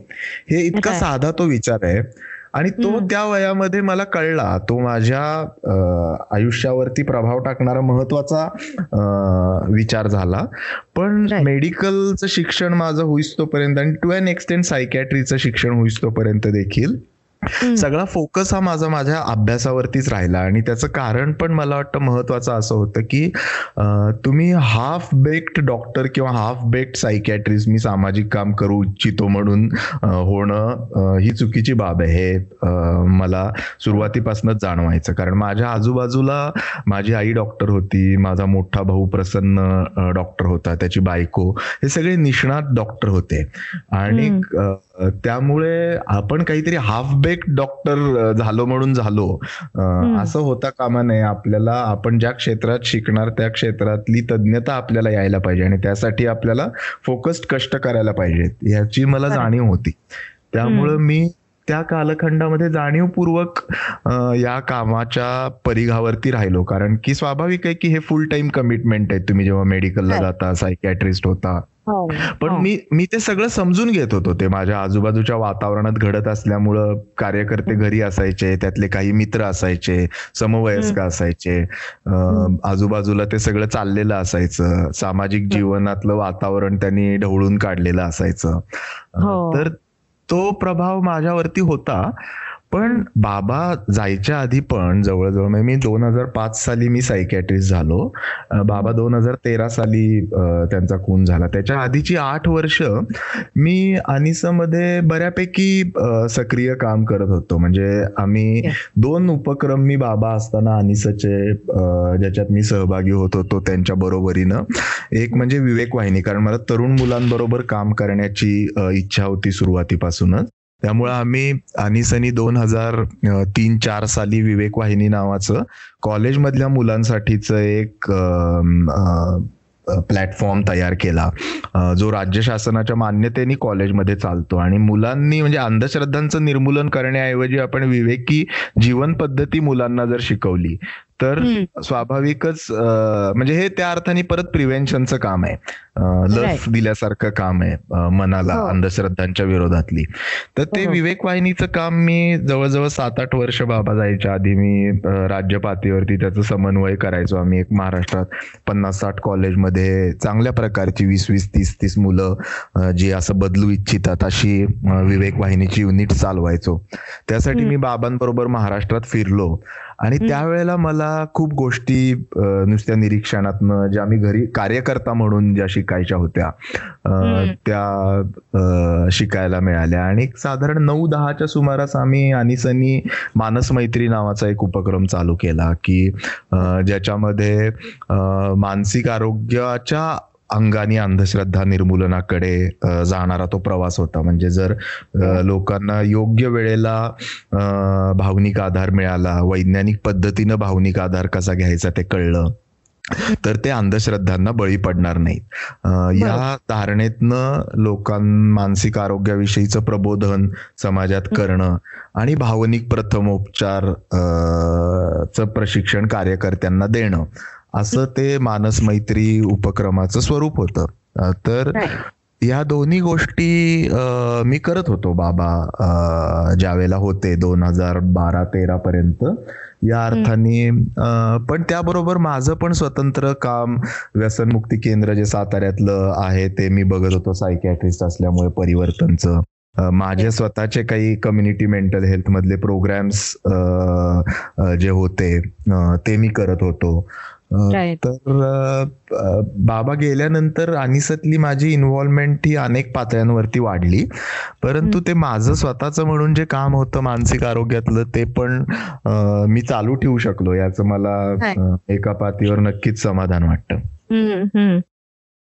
[SPEAKER 3] हे इतका? साधा तो विचार आहे. आणि तो. त्या वयामध्ये मला कळला तो माझ्या आयुष्यावरती प्रभाव टाकणारा महत्त्वाचा विचार झाला पण. मेडिकलचं शिक्षण माझं होईस तोपर्यंत आणि टू अन एक्सटेंट सायकॅट्रीचं शिक्षण होईस तोपर्यंत देखील. सगळा फोकस हा माझा माझ्या अभ्यासावरतीच राहिला. आणि त्याचं कारण पण मला वाटतं महत्वाचं असं होतं की तुम्ही हाफ बेक्ड डॉक्टर किंवा हाफ बेक्ड सायकॅट्रिस्ट मी सामाजिक काम करू इच्छितो म्हणून होणं ही चुकीची बाब आहे. हे मला सुरुवातीपासूनच जाणवायचं. कारण माझ्या आजूबाजूला माझी आई डॉक्टर होती माझा मोठा भाऊ प्रसन्न डॉक्टर होता त्याची बायको हे सगळे निष्णात डॉक्टर होते. आणि त्यामुळे आपण काहीतरी हाफ बेक डॉक्टर झालो म्हणून झालो. असं होता कामा नये. आपल्याला आपण ज्या क्षेत्रात शिकणार त्या क्षेत्रातली तज्ञता आपल्याला यायला पाहिजे आणि त्यासाठी आपल्याला फोकस्ड कष्ट करायला पाहिजेत. ह्याची मला. जाणीव होती. त्यामुळं मी त्या कालखंडामध्ये जाणीवपूर्वक या कामाच्या परिघावरती राहिलो. कारण की स्वाभाविक आहे की हे फुल टाइम कमिटमेंट आहे तुम्ही जेव्हा मेडिकलला. जाता सायकॅट्रिस्ट होता.
[SPEAKER 2] हो,
[SPEAKER 3] पण
[SPEAKER 2] हो.
[SPEAKER 3] मी मी ते सगळं समजून घेत होतो. ते माझ्या आजूबाजूच्या वातावरणात घडत असल्यामुळं कार्यकर्ते घरी असायचे त्यातले काही मित्र असायचे समवयस्क असायचे आजूबाजूला ते सगळं चाललेलं असायचं. सामाजिक जीवनातलं वातावरण त्यांनी ढवळून काढलेलं असायचं.
[SPEAKER 2] हो.
[SPEAKER 3] तर तो प्रभाव माझ्यावरती होता. पण बाबा जायच्या आधी पण जवळजवळ म्हणजे मी दोन हजार पाच साली मी सायकॅट्रिस्ट झालो. बाबा दोन हजार तेरा साली त्यांचा खून झाला. त्याच्या आधीची आठ वर्ष मी अनिसमध्ये बऱ्यापैकी सक्रिय काम करत होतो. म्हणजे आम्ही. दोन उपक्रम मी बाबा असताना अनिसचे ज्याच्यात मी सहभागी होत होतो त्यांच्या बरोबरीनं. एक म्हणजे विवेक वाहिनी कारण मला तरुण मुलांबरोबर काम करण्याची इच्छा होती सुरुवातीपासूनच. त्यामुळे आम्ही अनिसनी दोन हजार तीन चार साली विवेक वाहिनी नावाचं कॉलेजमधल्या मुलांसाठीचं एक प्लॅटफॉर्म तयार केला. जो राज्य शासनाच्या मान्यतेने कॉलेजमध्ये चालतो आणि मुलांनी म्हणजे अंधश्रद्धांचं निर्मूलन करण्याऐवजी आपण विवेकी जीवन पद्धती मुलांना जर शिकवली तर. स्वाभाविकच म्हणजे हे त्या अर्थाने परत प्रिव्हेन्शनचं काम आहे लस. दिल्यासारखं काम आहे मनाला
[SPEAKER 2] हो.
[SPEAKER 3] अंधश्रद्धांच्या विरोधातली तर ते
[SPEAKER 2] हो.
[SPEAKER 3] विवेक वाहिनीचं काम मी जवळजवळ सात आठ वर्ष बाबा जायच्या आधी मी राज्य पातळीवरती त्याचं समन्वय करायचो आम्ही एक महाराष्ट्रात पन्नास साठ कॉलेजमध्ये चांगल्या प्रकारची वीस वीस तीस तीस मुलं जी असं बदलू इच्छितात अशी विवेक वाहिनीची युनिट चालवायचो त्यासाठी. मी बाबांबरोबर महाराष्ट्रात फिरलो आणि त्यावेळेला मला खूप गोष्टी नुसत्या निरीक्षणातनं ज्या मी घरी कार्यकर्ता म्हणून ज्या शिकायच्या होत्या. त्या शिकायला मिळाल्या आणि साधारण नऊ दहाच्या सुमारास आम्ही अनिसनी मानस मैत्री नावाचा एक उपक्रम चालू केला की ज्याच्यामध्ये मानसिक आरोग्याच्या अंगाने अंधश्रद्धा निर्मूलनाकडे जाणारा तो प्रवास होता. म्हणजे जर अं, लोकांना योग्य वेळेला भावनिक आधार मिळाला वैज्ञानिक पद्धतीनं भावनिक आधार कसा घ्यायचा ते कळलं तर ते अंधश्रद्धांना बळी पडणार नाहीत. या धारणेतनं लोकां मानसिक आरोग्याविषयीचं प्रबोधन समाजात करणं आणि भावनिक प्रथमोपचार चं प्रशिक्षण कार्यकर्त्यांना देणं असं ते मानस मैत्री उपक्रमाचं स्वरूप होतं. तर या दोन्ही गोष्टी मी करत होतो बाबा. ज्यावेळेला होते दोन हजार बारा तेरा पर्यंत या अर्थाने पण त्याबरोबर माझं पण स्वतंत्र काम व्यसनमुक्ती केंद्र जे साताऱ्यातलं आहे ते मी बघत होतो. सायकॅट्रिस्ट असल्यामुळे परिवर्तनचं. माझे स्वतःचे काही कम्युनिटी मेंटल हेल्थ मधले प्रोग्राम्स जे होते ते मी करत होतो. तर बाबा गेल्यानंतर अनिसतली माझी इन्व्हॉल्वमेंट ही अनेक पातळ्यांवरती वाढली. परंतु ते माझं स्वतःचं म्हणून जे काम होतं मानसिक आरोग्यातलं ते पण मी चालू ठेवू शकलो. याचं मला एका पातळीवर नक्कीच समाधान वाटतं.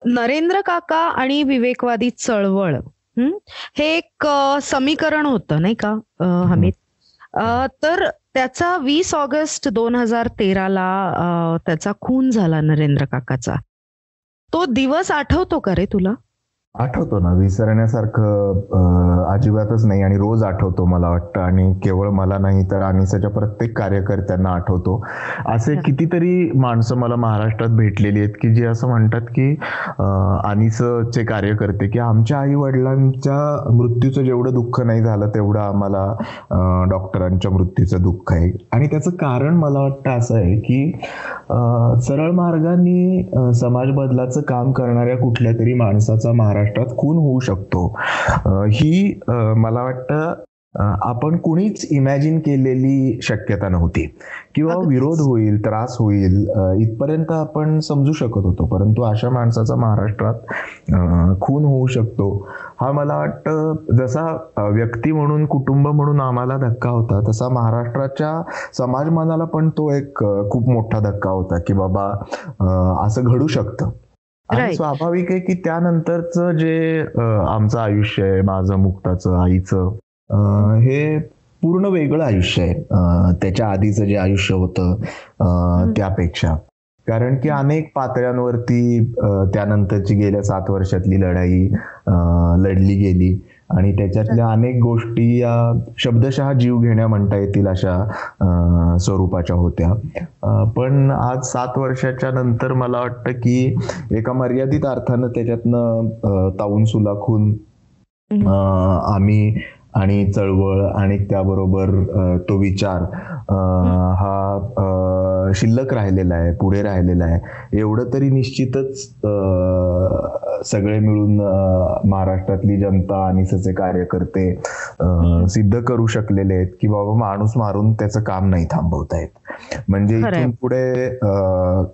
[SPEAKER 2] नरेंद्र काका आणि विवेकवादी चळवळ. हे एक समीकरण होतं नाही का? हमीद? तर त्याचा वीस ऑगस्ट दोन हजार तेराला त्याचा खून झाला नरेंद्र काकाचा. तो दिवस आठवतो का रे तुला?
[SPEAKER 3] आठवतो ना विसरण्यासारखं अजिबातच नाही आणि रोज आठवतो मला वाटतं. आणि केवळ मला नाही तर अनिसाच्या प्रत्येक कार्यकर्त्यांना आठवतो. असे कितीतरी माणसं मला महाराष्ट्रात भेटलेली आहेत की जे असं म्हणतात की अनिसचे कार्यकर्ते की आमच्या आई वडिलांच्या मृत्यूचं जेवढं दुःख नाही झालं तेवढं आम्हाला डॉक्टरांच्या मृत्यूचं दुःख आहे. आणि त्याचं कारण मला वाटतं असं आहे की सरळ मार्गाने समाज बदलाचं काम करणाऱ्या कुठल्या तरी माणसाचा महाराष्ट्र महाराष्ट्रात खून होऊ शकतो. ही मला वाटतं आपण कुणीच इमॅजिन केलेली शक्यता नव्हती. किंवा विरोध होईल त्रास होईल इथपर्यंत आपण समजू शकत होतो. परंतु अशा माणसाचा महाराष्ट्रात खून होऊ शकतो. हा मला वाटतं जसा व्यक्ती म्हणून कुटुंब म्हणून आम्हाला धक्का होता तसा महाराष्ट्राच्या समाज मनाला पण तो एक खूप मोठा धक्का होता की बाबा असं घडू शकतं. आणि स्वाभाविक आहे की त्यानंतरच जे आमचं आयुष्य आहे माझं मुक्ताचं आईचं हे पूर्ण वेगळं आयुष्य आहे. त्याच्या आधीचं जे आयुष्य होतं त्यापेक्षा. कारण की अनेक पातळ्यांवरती त्यानंतरची गेल्या सात वर्षातली लढाई लढली गेली. आणि त्याच्यातल्या अनेक गोष्टी या शब्दशः जीव घेण्या म्हणता येतील अशा स्वरूपाच्या होत्या. पण आज सात वर्षाच्या नंतर मला वाटतं की एका मर्यादित अर्थानं त्याच्यातनं ताऊन सुलाखून आम्ही आणि चळवळ आणि त्याबरोबर तो विचार हा शिल्लक राहिलेला आहे पुढे राहिलेला आहे. एवढं तरी निश्चितच सगळे मिळून महाराष्ट्रातली जनता आणि सचे कार्यकर्ते सिद्ध करू शकलेले आहेत की बाबा माणूस मारून त्याचं काम नाही थांबवतायत. म्हणजे इथून पुढे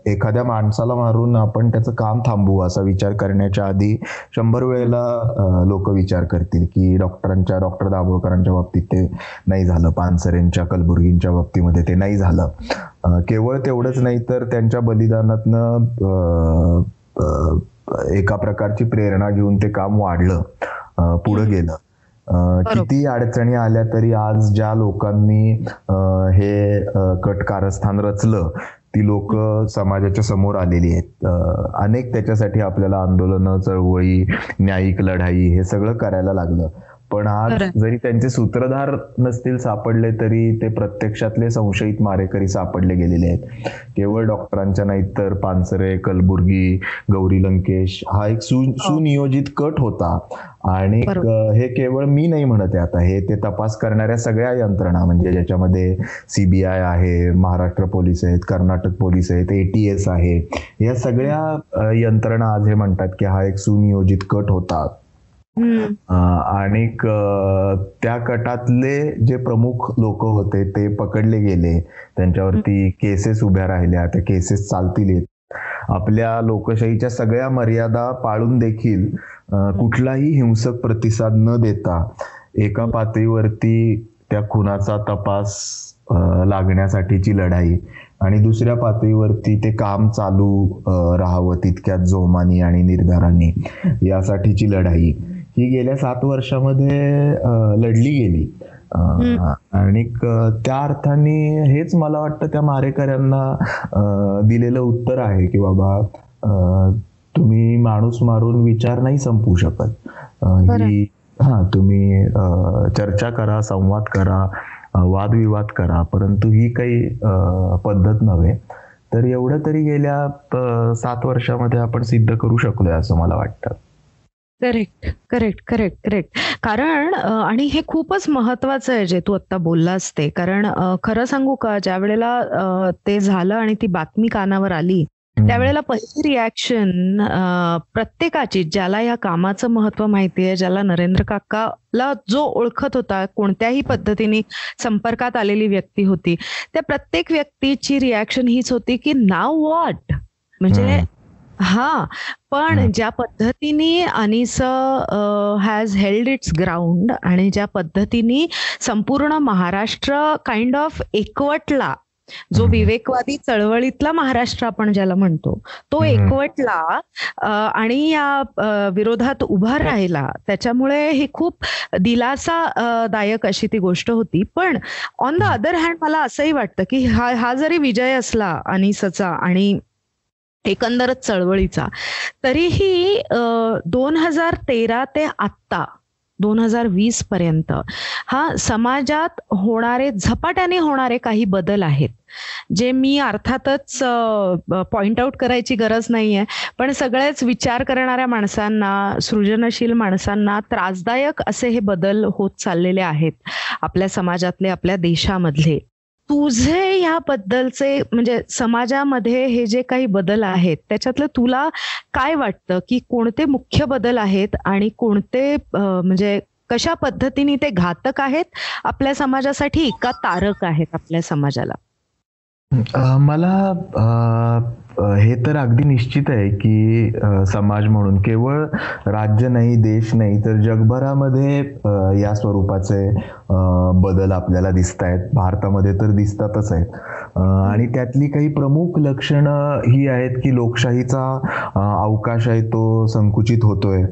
[SPEAKER 3] एखाद्या माणसाला मारून आपण त्याचं काम थांबवू असा विचार करण्याच्या आधी शंभर वेळेला लोक विचार करतील की डॉक्टरांच्या डॉक्टर दाभोळकरांच्या बाबतीत ते नाही झालं पानसरेंच्या कलबुर्गींच्या बाबतीमध्ये ते नाही झालं. केवळ तेवढंच नाही तर त्यांच्या बलिदानातनं एका प्रकारची प्रेरणा घेऊन ते काम वाढलं पुढे गेलं. किती अडचणी आल्या तरी आज ज्या लोकांनी हे कट कारस्थान रचलं ती लोक समाजाच्या समोर आलेली आहेत. अनेक त्याच्यासाठी आपल्याला आंदोलन चळवळी न्यायिक लढाई हे सगळं करायला लागलं. पण आज जरी त्यांचे सूत्रधार नसतील सापडले तरी ते प्रत्यक्षातले संशयित मारेकरी सापडले गेलेले आहेत. केवळ डॉक्टरांच्या नाहीत तर पानसरे कलबुर्गी गौरी लंकेश हा एक हो. सुनियोजित कट होता. आणि हे केवळ मी नाही म्हणत आहे आता. हे ते तपास करणाऱ्या सगळ्या यंत्रणा म्हणजे ज्याच्यामध्ये सीबीआय आहे महाराष्ट्र पोलीस आहेत कर्नाटक पोलीस आहेत एटीएस आहे. या सगळ्या यंत्रणा आज हे म्हणतात की हा एक सुनियोजित कट होता. आणि त्या कटातले जे प्रमुख लोक होते ते पकडले गेले. त्यांच्यावरती केसेस उभ्या राहिल्या त्या केसेस चालतील आपल्या लोकशाहीच्या सगळ्या मर्यादा पाळून देखील कुठलाही हिंसक प्रतिसाद न देता एका पातळीवरती त्या खुनाचा तपास लागण्यासाठीची लढाई आणि दुसऱ्या पातळीवरती ते काम चालू राहावं तितक्यात जोमानी आणि निर्धारांनी यासाठीची लढाई. ही गेल्या सात वर्षामध्ये लढली गेली. आणि त्या अर्थाने हेच मला वाटतं त्या मारेकऱ्यांना दिलेलं उत्तर आहे की बाबा तुम्ही माणूस मारून विचार नाही संपवू शकत. ही हा तुम्ही चर्चा करा संवाद करा वादविवाद करा परंतु ही काही पद्धत नव्हे. तर एवढं तरी गेल्या सात वर्षामध्ये आपण सिद्ध करू शकलोय असं मला वाटतं.
[SPEAKER 2] करेक्ट करेक्ट करेक्ट करेक्ट कारण आणि हे खूपच महत्वाचं आहे जे तू आता बोललास ते. कारण खरं सांगू का ज्या वेळेला ते झालं आणि ती बातमी कानावर आली त्यावेळेला पहिली रिॲक्शन प्रत्येकाची ज्याला या कामाचं महत्त्व माहिती आहे ज्याला नरेंद्र काकाला जो ओळखत होता कोणत्याही पद्धतीने संपर्कात आलेली व्यक्ती होती त्या प्रत्येक व्यक्तीची रिॲक्शन हीच होती की नाव वॉट म्हणजे हा पण ज्या पद्धतीने Anis has held its ground आणि ज्या पद्धतीने संपूर्ण महाराष्ट्र काइंड ऑफ एकवटला जो विवेकवादी चळवळीतला महाराष्ट्र आपण ज्याला म्हणतो तो एकवटला आणि या विरोधात उभा राहिला त्याच्यामुळे ही खूप दिलासादायक अशी ती गोष्ट होती. पण ऑन द अदर हँड मला असंही वाटतं की हा हा जरी विजय असला अनिसचा आणि एकंदरच चळवळीचा. तरीही दोन हजार तेरा ते आत्ता दोन हजार वीस पर्यंत हा समाजात होणारे झपाट्याने होणारे काही बदल आहेत. जे मी अर्थातच पॉइंट आउट करायची गरज नाहीये पण सगळेच विचार करणाऱ्या माणसांना सृजनशील माणसांना त्रासदायक असे हे बदल होत चाललेले आहेत आपल्या समाजातले आपल्या देशामधले. तुझे याबद्दलचे म्हणजे समाजामध्ये हे जे काही बदल आहेत त्याच्यातलं तुला काय वाटतं की कोणते मुख्य बदल आहेत आणि कोणते म्हणजे कशा पद्धतीने ते घातक आहेत आपल्या समाजासाठी का तारक आहेत आपल्या समाजाला?
[SPEAKER 3] मला हे तर अगदी निश्चित आहे की समाज म्हणून केवळ राज्य नाही देश नाही तर जगभरामध्ये या स्वरूपाचे बदल आपल्याला दिसत आहेत भारतामध्ये तर दिसतातच आहेत. आणि त्यातली काही प्रमुख लक्षणं ही आहेत की लोकशाहीचा अवकाश आहे तो संकुचित होतोय.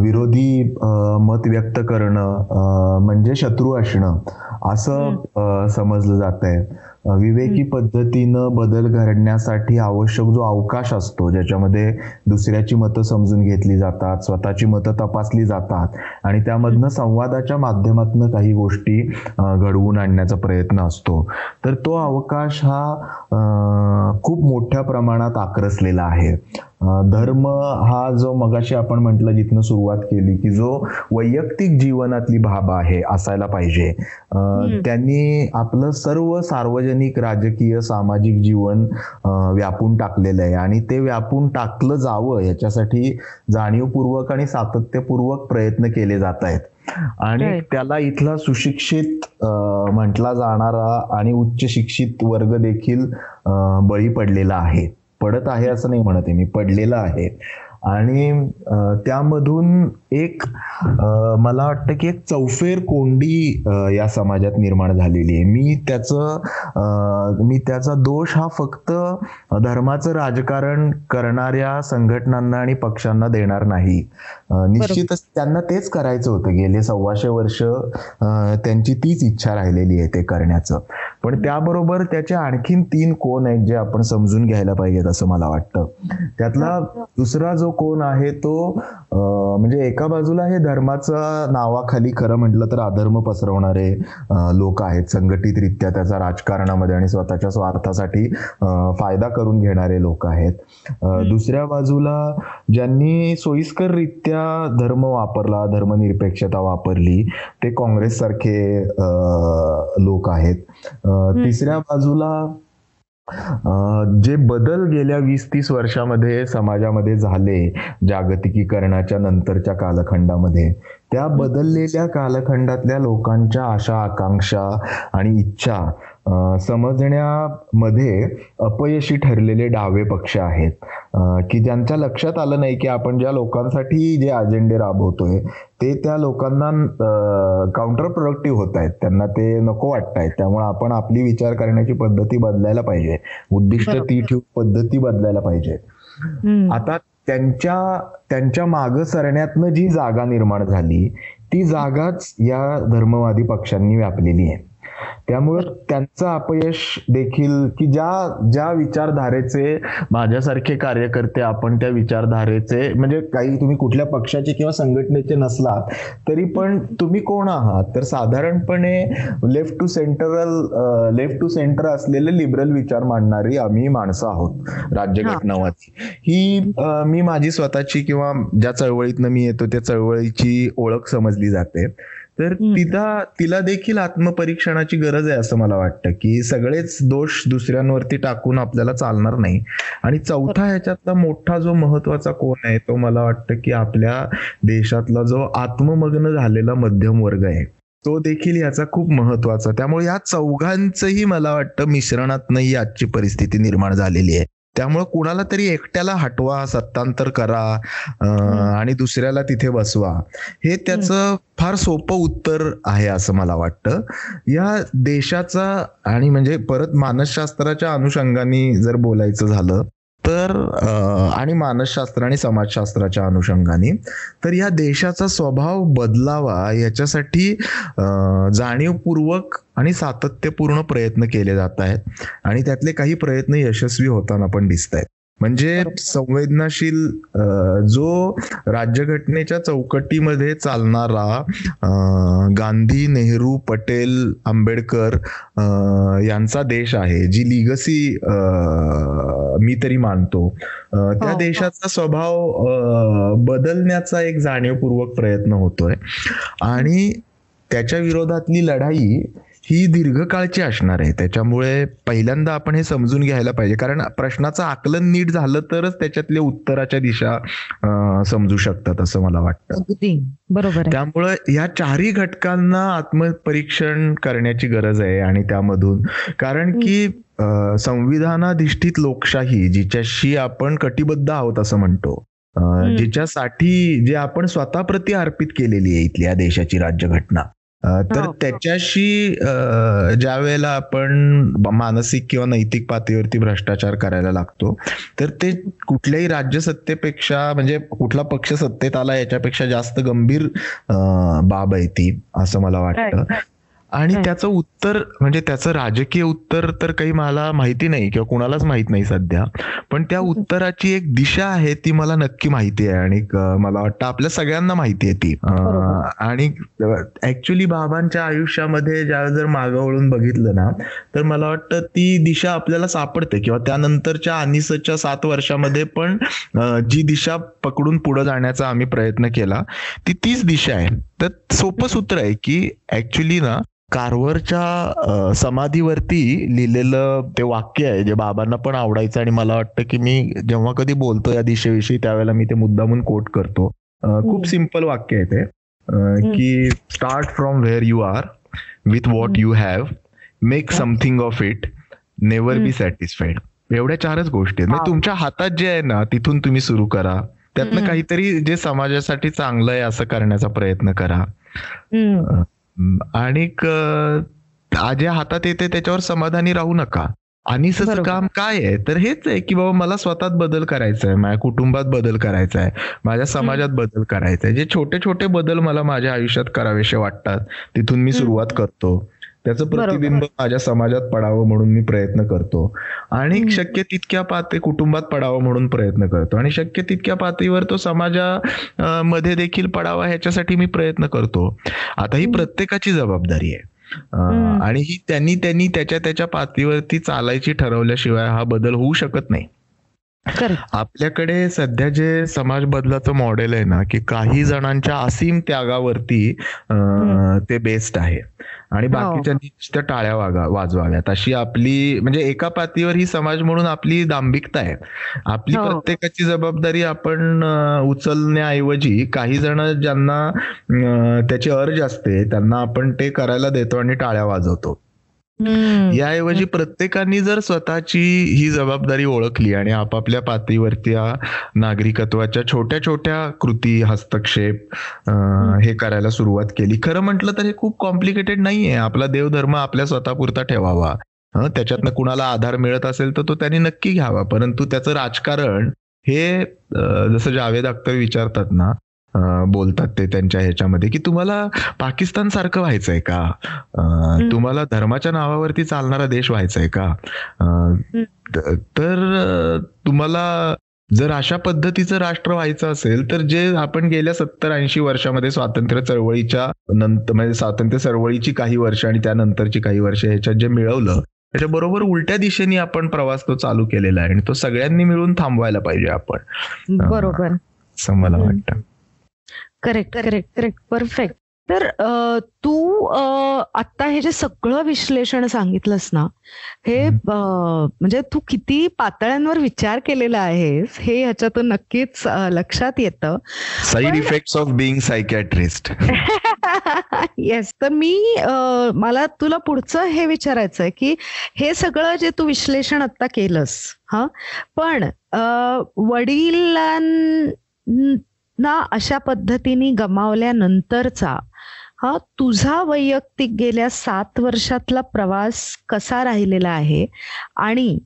[SPEAKER 3] विरोधी मत व्यक्त करणं म्हणजे शत्रू असणं असं समजलं जात आहे विवेकी पद्धतीनं बदल घडण्यासाठी आवश्यक जो अवकाश असतो ज्याच्यामध्ये दुसऱ्याची मतं समजून घेतली जातात स्वतःची मतं तपासली जातात आणि त्यामधनं संवादाच्या माध्यमातून काही गोष्टी घडवून आणण्याचा प्रयत्न असतो. तर तो अवकाश हा खूप मोठ्या प्रमाणात आक्रसलेला आहे. धर्म हा जो मगाशी आपण म्हटलं जिथनं सुरुवात केली की जो वैयक्तिक जीवनातली भाब आहे असायला पाहिजे. त्यांनी आपलं सर्व सार्वजनिक राजकीय सामाजिक जीवन व्यापून टाकलेलं आहे. आणि ते व्यापून टाकलं जावं याच्यासाठी जाणीवपूर्वक आणि सातत्यपूर्वक प्रयत्न केले जात आहेत. आणि त्याला इथला सुशिक्षित म्हटला जाणारा आणि उच्च शिक्षित वर्ग देखील बळी पडलेला आहे. पडत आहे असं नाही म्हणत आहे. मी पडलेलं आहे. आणि त्यामधून एक मला वाटतं की एक चौफेर कोंडी या समाजात निर्माण झालेली आहे. मी त्याचं मी त्याचा दोष हा फक्त धर्माचं राजकारण करणाऱ्या संघटनांना आणि पक्षांना देणार नाही. निश्चितच त्यांना तेच करायचं होतं. गेले सव्वाशे वर्ष त्यांची तीच इच्छा राहिलेली आहे ते करण्याचं. पण त्याबरोबर त्याचे आणखीन तीन कोण आहेत जे आपण समजून घ्यायला पाहिजेत असं मला वाटतं. त्यातला दुसरा जो कोण आहे तो म्हणजे एका बाजूला हे धर्माचा नावाखाली खरं म्हटलं तर अधर्म पसरवणारे लोक आहेत. संघटितरित्या त्याचा राजकारणामध्ये आणि स्वतःच्या स्वार्थासाठी फायदा करून घेणारे लोक आहेत. दुसऱ्या बाजूला ज्यांनी सोयीस्कररित्या धर्म वापरला धर्मनिरपेक्षता वापरली ते काँग्रेस सारखे लोक आहेत. तिसऱ्या बाजूला जे बदल गेल्या वीस तीस वर्षामध्ये समाजामध्ये झाले जागतिकीकरणाच्या नंतरच्या कालखंडामध्ये त्या बदललेल्या कालखंडातल्या लोकांच्या आशा आकांक्षा आणि इच्छा समजण्यामध्ये अपयशी ठरलेले डावे पक्ष आहेत. की ज्यांच्या लक्षात आलं नाही की आपण ज्या लोकांसाठी जे अजेंडे राबवतोय ते त्या लोकांना काउंटर प्रोडक्टिव्ह होत आहेत. त्यांना ते नको वाटत आहेत त्यामुळे आपण आपली विचार करण्याची पद्धती बदलायला पाहिजे. उद्दिष्ट ती ठेवून पद्धती बदलायला पाहिजे. आता त्यांच्या त्यांच्या माग सरण्यातनं जी जागा निर्माण झाली ती जागाच या धर्मवादी पक्षांनी व्यापलेली आहे. त्यामुळं त्यांचं अपयश देखील की ज्या ज्या विचारधारेचे माझ्यासारखे कार्यकर्ते आपण त्या विचारधारेचे म्हणजे काही तुम्ही कुठल्या पक्षाचे किंवा संघटनेचे नसलात तरी पण तुम्ही कोण आहात? तर साधारणपणे left to central left to centre असलेले लिबरल विचार मांडणारी आम्ही माणसं आहोत राज्यघटनावाची. ही मी माझी स्वतःची किंवा ज्या चळवळीतनं मी येतो त्या चळवळीची ओळख समजली जाते. तर तिला तिला देखील आत्मपरीक्षणाची गरज आहे असं मला वाटतं की सगळेच दोष दुसऱ्यांवरती टाकून आपल्याला चालणार नाही. आणि चौथा ह्याच्यातला मोठा जो महत्त्वाचा कोण आहे तो मला वाटतं की आपल्या देशातला जो आत्ममग्न झालेला मध्यम वर्ग आहे तो देखील याचा खूप महत्त्वाचा त्यामुळे या चौघांचंही मला वाटतं मिश्रणातनंही आजची परिस्थिती निर्माण झालेली आहे. त्यामुळे कुणाला तरी एकट्याला हटवा सत्तांतर करा आणि दुसऱ्याला तिथे बसवा. हे त्याचं फार सोपं उत्तर आहे असं मला वाटतं. या देशाचा आणि म्हणजे परत मानसशास्त्राच्या अनुषंगाने जर बोलायचं झालं तर आणि मानसशास्त्र आणि समाजशास्त्राच्या अनुषंगाने तर या देशाचा स्वभाव बदलावा याच्यासाठी जाणीवपूर्वक आणि सातत्यपूर्ण प्रयत्न केले जात आहेत. आणि त्यातले काही प्रयत्न यशस्वी होताना पण दिसत आहेत म्हणजे संवेदनाशील जो राज्यघटनेच्या चौकटीमध्ये चालणारा गांधी नेहरू पटेल आंबेडकर यांचा देश आहे जी लिगसी मी तरी मानतो. त्या हो, देशाचा स्वभाव बदलण्याचा एक जाणीवपूर्वक प्रयत्न होतोय. आणि त्याच्या विरोधातली लढाई ही दीर्घकाळची असणार आहे. त्याच्यामुळे पहिल्यांदा आपण हे समजून घ्यायला पाहिजे. कारण प्रश्नाचं आकलन नीट झालं तरच त्याच्यातले उत्तराच्या दिशा समजू शकतात असं मला वाटतं.
[SPEAKER 2] बरोबर
[SPEAKER 3] त्यामुळे या चारही घटकांना आत्मपरीक्षण करण्याची गरज आहे आणि त्यामधून. कारण की संविधानाधिष्ठित लोकशाही जिच्याशी आपण कटिबद्ध आहोत असं म्हणतो जिच्यासाठी जे आपण स्वतःप्रती अर्पित केलेली आहे इथल्या देशाची राज्यघटना तर. त्याच्याशी ज्या वेळेला आपण मानसिक किंवा नैतिक पातळीवरती भ्रष्टाचार करायला लागतो तर ते कुठल्याही राज्य सत्तेपेक्षा म्हणजे कुठला पक्ष सत्तेत आला याच्यापेक्षा जास्त गंभीर बाब आहे ती असं मला वाटतं आणि त्याचं उत्तर म्हणजे त्याचं राजकीय उत्तर तर काही मला माहिती नाही किंवा कुणालाच माहीत नाही सध्या. पण त्या उत्तराची एक दिशा आहे ती मला नक्की माहिती आहे आणि मला वाटतं आपल्या सगळ्यांना माहिती आहे ती. आणि ऍक्च्युली बाबांच्या आयुष्यामध्ये ज्या जर मागं वळून बघितलं ना तर मला वाटतं ती दिशा आपल्याला सापडते किंवा त्यानंतरच्या अनिसच्या सात वर्षामध्ये पण जी दिशा पकडून पुढे जाण्याचा आम्ही प्रयत्न केला ती तीच दिशा आहे. तर सोपं सूत्र आहे की ऍक्च्युली ना कारवरच्या समाधीवरती लिहिलेलं ते वाक्य आहे जे बाबांना पण आवडायचं आणि मला वाटतं की मी जेव्हा कधी बोलतो या दिशेविषयी त्यावेळेला मी ते मुद्दामून कोट करतो. खूप सिंपल वाक्य आहे ते. की start from where you are with what you have make something of it never be satisfied एवढ्या चारच गोष्टी आहेत. तुमच्या हातात जे आहे ना तिथून तुम्ही सुरू करा. त्यातनं काहीतरी जे समाजासाठी चांगलं आहे असं करण्याचा प्रयत्न करा. आणि जे हातात येते त्याच्यावर समाधानी राहू नका. आणि काम काय आहे? तर हेच आहे की बाबा मला स्वतःत बदल करायचा आहे माझ्या कुटुंबात बदल करायचा आहे माझ्या समाजात बदल करायचा आहे. जे छोटे छोटे बदल मला माझ्या आयुष्यात करावेसे वाटतात तिथून मी सुरुवात करतो. त्याचं प्रतिबिंब माझ्या समाजात पडावं म्हणून मी प्रयत्न करतो. आणि शक्य तितक्या पातळी कुटुंबात पडावं म्हणून प्रयत्न करतो. आणि शक्य तितक्या पातळीवर तो समाजामध्ये देखील पडावा ह्याच्यासाठी मी प्रयत्न करतो. आता ही प्रत्येकाची जबाबदारी आहे. आणि ही त्यांनी त्यांनी त्याच्या त्याच्या पातळीवरती चालायची ठरवल्याशिवाय हा बदल होऊ शकत नाही. आपल्याकडे सध्या जे समाज बदलाचं मॉडेल आहे ना की काही जणांच्या असीम त्यागावरती ते बेस्ट आहे. आणि हो. नुसत्या टाळ्या वागा वाजवाव्यात. अशी आपली म्हणजे एका पातळीवर ही समाज म्हणून आपली दांभिकता आहे. आपली हो. प्रत्येकाची जबाबदारी आपण उचलण्याऐवजी काही जण ज्यांना त्याची अर्ज असते त्यांना आपण ते करायला देतो आणि टाळ्या वाजवतो. याऐवजी प्रत्येकाने जर स्वतःची ही जबाबदारी ओळखली आणि आपापल्या पातळीवरती नागरिकत्वाच्या छोट्या छोट्या कृती हस्तक्षेप हे करायला सुरुवात केली. खरं म्हटलं तर हे खूप कॉम्प्लिकेटेड नाहीये. आपला देवधर्म आपल्या स्वतःपुरता ठेवावा. त्याच्यातनं कुणाला आधार मिळत असेल तर तो त्यांनी नक्की घ्यावा. परंतु त्याचं राजकारण हे जसं जावेद अख्तर विचारतात ना बोलतात ते त्यांच्या ह्याच्यामध्ये की तुम्हाला पाकिस्तान सारखं व्हायचंय का? तुम्हाला धर्माच्या नावावरती चालणारा देश व्हायचाय का? तर तुम्हाला जर अशा पद्धतीचं राष्ट्र व्हायचं असेल तर जे आपण गेल्या सत्तर ऐंशी वर्षामध्ये स्वातंत्र्य चळवळीच्या नंतर म्हणजे स्वातंत्र्य चळवळीची काही वर्ष आणि त्यानंतरची काही वर्ष ह्याच्यात जे मिळवलं त्याच्या बरोबर उलट्या दिशेने आपण प्रवास तो चालू केलेला आहे आणि तो सगळ्यांनी मिळून थांबवायला पाहिजे आपण.
[SPEAKER 2] बरोबर.
[SPEAKER 3] असं मला वाटतं.
[SPEAKER 2] करेक्ट करेक्ट करेक्ट परफेक्ट तर तू आता हे जे सगळं विश्लेषण सांगितलंस ना हे म्हणजे तू किती पातळ्यांवर विचार केलेला आहेस हे ह्याच्यातून नक्कीच लक्षात येतं.
[SPEAKER 3] Side effect of being psychiatrist
[SPEAKER 2] yes तर मी मला तुला पुढचं हे विचारायचं आहे की हे सगळं जे तू विश्लेषण आता केलंस हा? पण वडिलां ना अशा पद्धतीने गमावल्यानंतरचा हा तुझा वैयक्तिक गेल्या सात वर्षातला प्रवास कसा राहिलेला आहे? आणि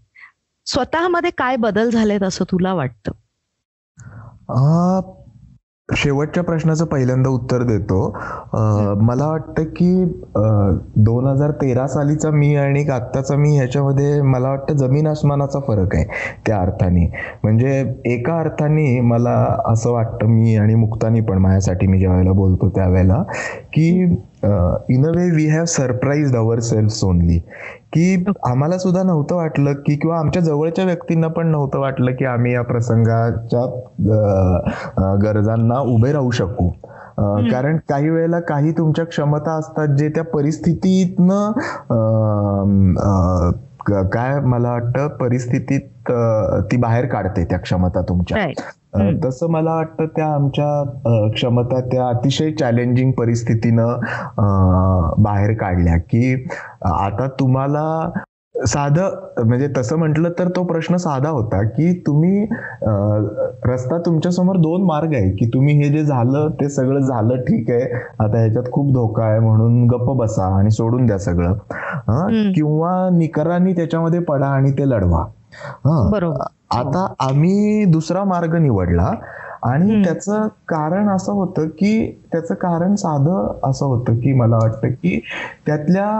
[SPEAKER 2] स्वतःमध्ये काय बदल झालेत असं तुला वाटतं?
[SPEAKER 3] शेवटच्या प्रश्नाचं पहिल्यांदा उत्तर देतो. मला वाटतं की दोन हजार तेरा सालीचा मी आणि आत्ताचा मी ह्याच्यामध्ये मला वाटतं जमीन आसमानाचा फरक आहे त्या अर्थाने. म्हणजे एका अर्थाने मला असं वाटतं मी आणि मुक्तानी पण माझ्यासाठी मी ज्या वेळेला बोलतो त्यावेळेला की in a way we have surprise our self only की आम्हाला सुद्धा नव्हतं वाटलं की किंवा आमच्या जवळच्या व्यक्तींना पण नव्हतं वाटलं की आम्ही या प्रसंगाच्या गरजांना उभे राहू शकू. कारण काही वेळेला काही तुमच्या क्षमता असतात जे त्या परिस्थितीतनं काय मला वाटतं परिस्थितीत ती बाहेर काढते त्या क्षमता तुमच्या. तसं मला वाटतं त्या आमच्या क्षमता त्या अतिशय चॅलेंजिंग परिस्थितीनं बाहेर काढल्या की आता तुम्हाला साधं म्हणजे तसं म्हटलं तर तो प्रश्न साधा होता की तुम्ही रस्ता तुमच्यासमोर दोन मार्ग आहे की तुम्ही हे जे झालं ते सगळं झालं ठीक आहे आता ह्याच्यात खूप धोका आहे म्हणून गप्प बसा आणि सोडून द्या सगळं. किंवा निकरांनी त्याच्यामध्ये पडा आणि ते लढवा. आता आम्ही दुसरा मार्ग निवडला आणि त्याचं कारण असं होतं की त्याचं कारण साधं असं होतं की मला वाटतं की त्यातल्या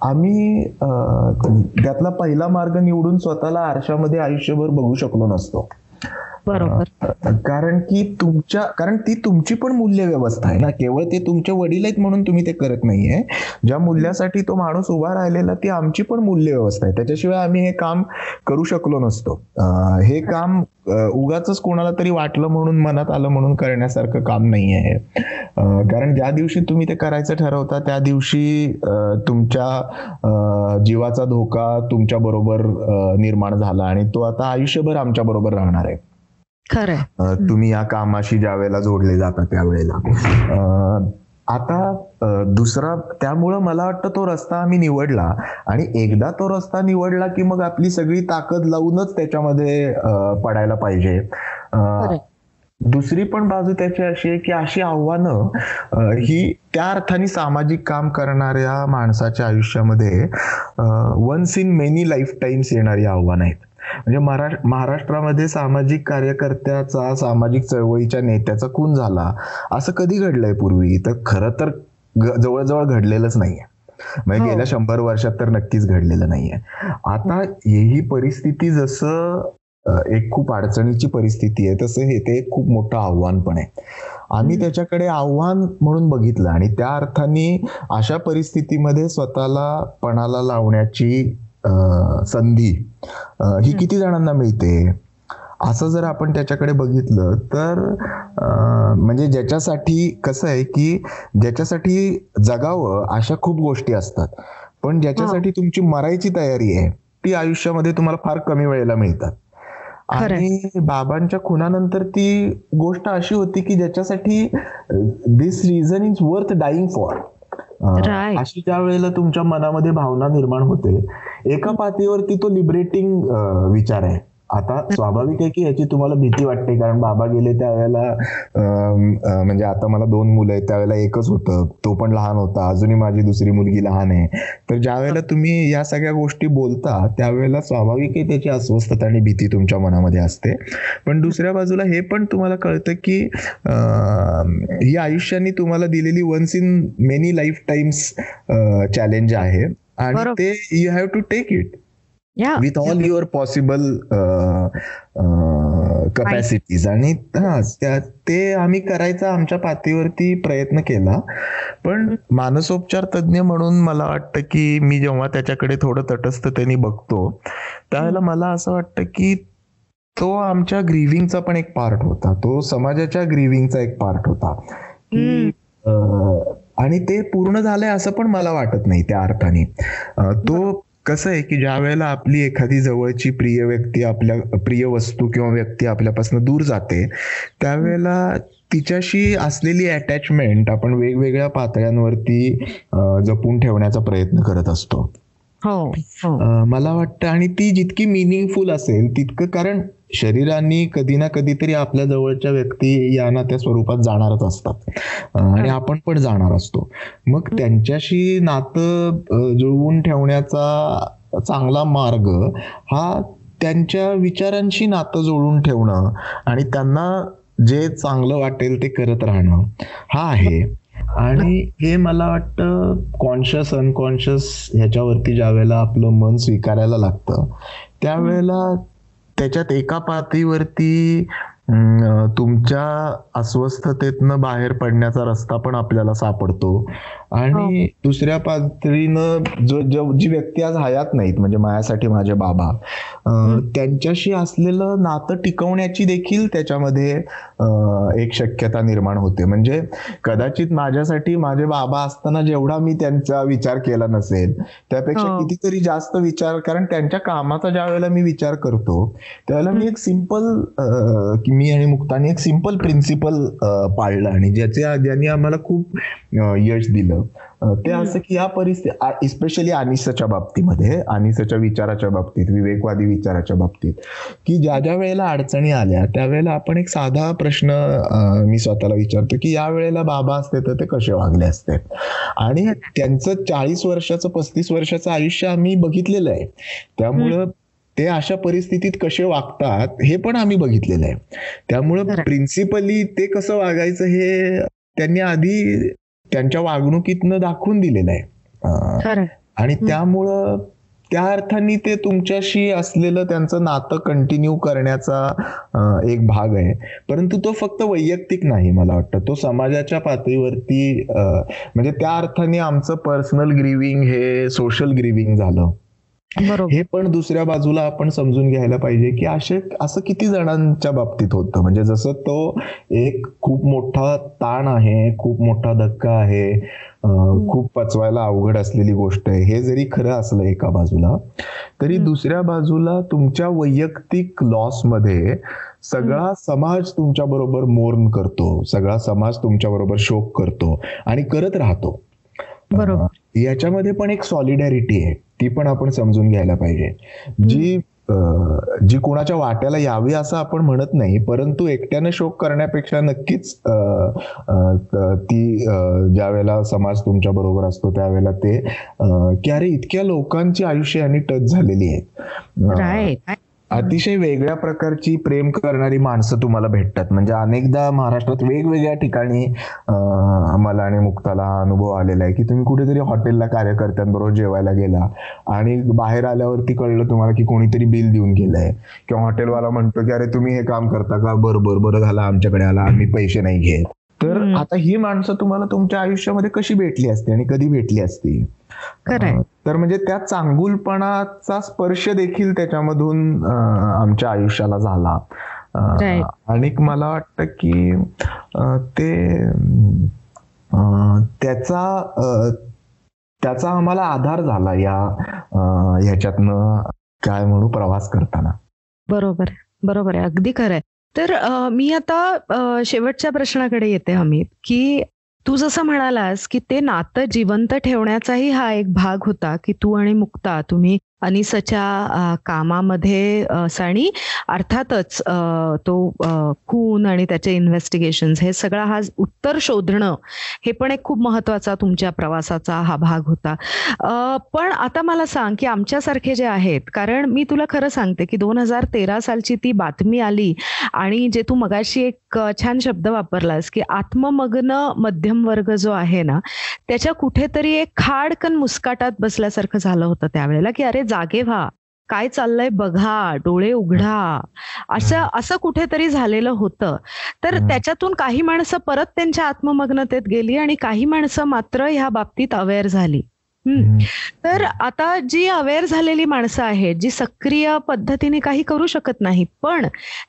[SPEAKER 3] आम्ही त्यातला पहिला मार्ग निवडून स्वतःला आरशामध्ये आयुष्यभर बघू शकलो नसतो. बरोबर. कारण की तुमच्या कारण ती तुमची पण मूल्य व्यवस्था आहे ना. केवळ ते तुमचे वडील आहेत म्हणून तुम्ही ते करत नाहीये. ज्या मूल्यासाठी तो माणूस उभा राहिलेला ती आमची पण मूल्य व्यवस्था आहे. त्याच्याशिवाय आम्ही हे काम करू शकलो नसतो. हे काम उगाच कोणाला तरी वाटलं म्हणून मनात आलं म्हणून करण्यासारखं काम नाही आहे कारण ज्या दिवशी तुम्ही ते करायचं ठरवता त्या दिवशी तुमच्या जीवाचा धोका तुमच्या बरोबर निर्माण झाला आणि तो आता आयुष्यभर आमच्या बरोबर राहणार आहे.
[SPEAKER 2] खरं
[SPEAKER 3] तुम्ही या कामाशी ज्या वेळेला जोडले जाता त्यावेळेला आता दुसरा त्यामुळं मला वाटतं तो रस्ता आम्ही निवडला. आणि एकदा तो रस्ता निवडला की मग आपली सगळी ताकद लावूनच त्याच्यामध्ये पडायला पाहिजे. दुसरी पण बाजू त्याची अशी आहे की अशी आव्हानं ही त्या अर्थाने सामाजिक काम करणाऱ्या माणसाच्या आयुष्यामध्ये once in many lifetimes येणारी आव्हानं आहेत. म्हणजे महाराष्ट्रामध्ये सामाजिक कार्यकर्त्याचा सामाजिक चळवळीच्या नेत्याचा खून झाला असं कधी घडलंय पूर्वी? तर खरं तर जवळजवळ घडलेलंच नाहीये. म्हणजे हो. गेल्या शंभर वर्षात तर नक्कीच घडलेलं नाहीये. आता ही परिस्थिती जसं एक खूप अडचणीची परिस्थिती आहे तसं हे ते खूप मोठं आव्हान पण आहे. आम्ही त्याच्याकडे आव्हान म्हणून बघितलं आणि त्या अर्थाने अशा परिस्थितीमध्ये स्वतःला पणाला लावण्याची संधी. ही किती जणांना मिळते? असं जर आपण त्याच्याकडे बघितलं तर म्हणजे ज्याच्यासाठी कसं आहे की ज्याच्यासाठी जगावं अशा खूप गोष्टी असतात. पण ज्याच्यासाठी तुमची मरायची तयारी आहे ती आयुष्यामध्ये तुम्हाला फार कमी वेळेला मिळतात. आणि बाबांच्या खुनानंतर ती गोष्ट अशी होती की ज्याच्यासाठी this reason is worth dying for अशी ज्या वेळेला तुमच्या मनामध्ये भावना निर्माण होते. एका पातळीवरती तो लिबरेटिंग विचार आहे. आता स्वाभाविक आहे की याची तुम्हाला भीती वाटते कारण बाबा गेले त्यावेळेला म्हणजे आता मला दोन मुलं आहेत त्यावेळेला एकच होतं तो पण लहान होता अजूनही माझी दुसरी मुलगी लहान आहे. तर ज्या वेळेला तुम्ही या सगळ्या गोष्टी बोलता त्यावेळेला स्वाभाविक आहे त्याची अस्वस्थता आणि भीती तुमच्या मनामध्ये असते. पण दुसऱ्या बाजूला हे पण तुम्हाला कळतं की ही आयुष्याने तुम्हाला दिलेली once in many lifetimes challenge आहे. आणि ते you have to take it with all your possible capacities आणि ते आम्ही करायचा आमच्या पातळीवरती प्रयत्न केला. पण मानसोपचार तज्ज्ञ म्हणून मला वाटतं की मी जेव्हा त्याच्याकडे थोडं तटस्थतेने बघतो त्यावेळेला मला असं वाटतं की तो आमच्या ग्रीविंगचा पण एक पार्ट होता. तो समाजाच्या ग्रीविंगचा एक पार्ट होता. की आणि ते पूर्ण झालंय असं पण मला वाटत नाही त्या अर्थाने. तो कसं आहे की ज्या वेळेला आपली एखादी जवळची प्रिय व्यक्ती आपल्या प्रिय वस्तू किंवा व्यक्ती आपल्यापासून दूर जाते त्यावेळेला तिच्याशी असलेली अटॅचमेंट आपण वेगवेगळ्या पातळ्यांवरती जपून ठेवण्याचा प्रयत्न करत असतो
[SPEAKER 2] हो, हो.
[SPEAKER 3] मला वाटतं आणि ती जितकी मिनिंगफुल असेल तितकं कारण शरीराने कधी ना कधीतरी आपल्या जवळच्या व्यक्ती या ना त्या स्वरूपात जाणारच असतात. आणि आपण पण जाणार असतो. मग त्यांच्याशी नातं जुळवून ठेवण्याचा चांगला मार्ग हा त्यांच्या विचारांशी नातं जुळवून ठेवणं आणि त्यांना जे चांगलं वाटेल ते करत राहणं हा आहे. आणि हे मला वाटतं कॉन्शियस अनकॉन्शियस ह्याच्यावरती ज्या वेळेला आपलं मन स्वीकारायला लागतं त्यावेळेला त्याच्यात एका पातळीवरती तुमच्या अस्वस्थतेतनं बाहेर पडण्याचा रस्ता पण आपल्याला सापडतो. आणि हो. दुसऱ्या पातळीनं जो जी व्यक्ती आज हयात नाहीत म्हणजे माझ्यासाठी माझे बाबा त्यांच्याशी असलेलं नातं टिकवण्याची देखील त्याच्यामध्ये एक शक्यता निर्माण होते. म्हणजे कदाचित माझ्यासाठी माझे बाबा असताना जेवढा मी त्यांचा विचार केला नसेल त्यापेक्षा हो. कितीतरी जास्त विचार कारण त्यांच्या कामाचा ज्या वेळेला मी विचार करतो त्यावेळेला मी एक सिंपल मी आणि मुक्तानी एक सिंपल प्रिन्सिपल पाळलं. आणि ज्याचे ज्यांनी आम्हाला खूप यश दिलं. ते असं की या परिस्थिती इस्पेशली अनिसाच्या बाबतीमध्ये अनिसाच्या विचाराच्या बाबतीत विवेकवादी विचाराच्या बाबतीत की ज्या ज्या वेळेला अडचणी आल्या त्यावेळेला आपण एक साधा प्रश्न मी स्वतःला विचारतो की या वेळेला बाबा असते तर ते कसे वागले असते? आणि त्यांचं चाळीस वर्षाचं पस्तीस वर्षाचं आयुष्य आम्ही बघितलेलं आहे. त्यामुळं ते अशा परिस्थितीत कसे वागतात हे पण आम्ही बघितलेलं आहे. त्यामुळं प्रिन्सिपली ते कसं वागायचं हे त्यांनी आधी त्यांच्या वागणुकीतनं दाखवून दिलेलं आहे. आणि त्यामुळं त्या अर्थाने ते तुमच्याशी असलेलं त्यांचं नातं कंटिन्यू करण्याचा एक भाग आहे. परंतु तो फक्त वैयक्तिक नाही मला वाटतं. तो समाजाच्या पातळीवरती म्हणजे त्या अर्थाने आमचं पर्सनल ग्रीविंग हे सोशल ग्रीविंग झालं. हे पण दुसऱ्या बाजूला आपण समजून घ्यायला पाहिजे की असे असं किती जणांच्या बाबतीत होतं. म्हणजे जसं तो एक खूप मोठा ताण आहे खूप मोठा धक्का आहे खूप पचवायला अवघड असलेली गोष्ट आहे. हे जरी खरं असलं एका बाजूला तरी दुसऱ्या बाजूला तुमच्या वैयक्तिक लॉसमध्ये सगळा समाज तुमच्या बरोबर मोर्न करतो. सगळा समाज तुमच्या बरोबर शोक करतो आणि करत राहतो. बरोबर. याच्यामध्ये पण एक सॉलिडॅरिटी आहे. ती पण आपण समजून घ्यायला पाहिजे. जी जी कोणाच्या वाट्याला यावी असं आपण म्हणत नाही परंतु एकट्यानं शोक करण्यापेक्षा नक्कीच ती ज्या वेळेला समाज तुमच्या बरोबर असतो त्यावेळेला ते की अरे इतक्या लोकांची आयुष्य आणि टच झालेली आहेत अतिशय वेगळ्या प्रकारची प्रेम करणारी माणसं तुम्हाला भेटतात. म्हणजे अनेकदा महाराष्ट्रात वेगवेगळ्या ठिकाणी मला आणि मुक्ताला अनुभव आलेला आहे की तुम्ही कुठेतरी हॉटेलला कार्यकर्त्यांबरोबर जेवायला गेला आणि बाहेर आल्यावरती कळलं तुम्हाला की कोणीतरी बिल देऊन गेलंय. किंवा हॉटेलवाला म्हणतो की अरे तुम्ही हे काम करता का? बरोबर बरं झालं आमच्याकडे आला आम्ही पैसे नाही घेत. तर आता ही माणसं तुम्हाला तुमच्या आयुष्यामध्ये कशी भेटली असते आणि कधी भेटली असती तर म्हणजे त्या चांगुलपणाचा स्पर्श देखील त्याच्यामधून आमच्या आयुष्याला झाला. आणि मला वाटतं की ते त्याचा त्याचा आम्हाला आधार झाला या ह्याच्यातनं काय म्हणू प्रवास करताना.
[SPEAKER 2] बरोबर बरोबर आहे. अगदी खरं आहे तर मी आता शेवटच्या प्रश्नाकडे येते अमित की तू जसं म्हणालास की ते नातं जिवंत ठेवण्याचाही हा एक भाग होता की तू आणि मुक्ता तुम्ही अनिसच्या कामामध्ये आणि अर्थातच तो खून आणि त्याचे इन्व्हेस्टिगेशन हे सगळा हा उत्तर शोधणं हे पण एक खूप महत्त्वाचा तुमच्या प्रवासाचा हा भाग होता. पण आता मला सांग की आमच्यासारखे जे आहेत कारण मी तुला खरं सांगते की दोन हजार तेरा सालची ती बातमी आली आणि जे तू मगाशी एक छान शब्द वापरलास की आत्ममग्न मध्यम वर्ग जो आहे ना त्याच्या कुठेतरी एक खाडकन मुस्काटात बसल्यासारखं झालं होतं त्यावेळेला की अरे जागे व्हा काय चाललंय बघा डोळे उघडा असं असं कुठेतरी झालेलं होतं. तर त्याच्यातून काही माणसं परत त्यांच्या आत्ममग्नतेत गेली आणि काही माणसं मात्र ह्या बाबतीत अवेअर झाली. तर आता जी अवेअर झालेली माणसं आहेत जी सक्रिय पद्धतीने काही करू शकत नाहीत पण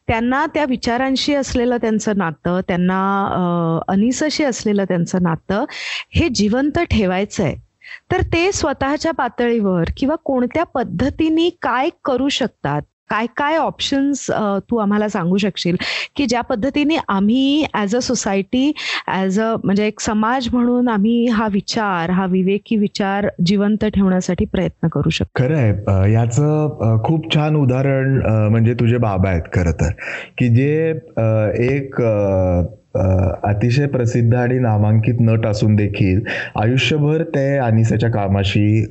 [SPEAKER 2] त्यांना त्या विचारांशी असलेलं त्यांचं नातं त्यांना अनिसशी असलेलं त्यांचं नातं हे जिवंत ठेवायचंय. तर ते स्वतःच्या पातळीवर किंवा कोणत्या पद्धतीने काय करू शकतात काय काय ऑप्शन्स तू आम्हाला सांगू शकशील? की ज्या पद्धतीने आम्ही as a society as a म्हणजे एक समाज म्हणून आम्ही हा विचार हा विवेकी विचार जिवंत ठेवण्यासाठी प्रयत्न करू शकतो.
[SPEAKER 3] खरं आहे याचं खूप छान उदाहरण म्हणजे तुझे बाबा आहेत खरं तर. की जे एक अतिशय प्रसिद्ध आणि नामांकित नट असून देखील आयुष्यभर ते अनिसाच्या कामाशी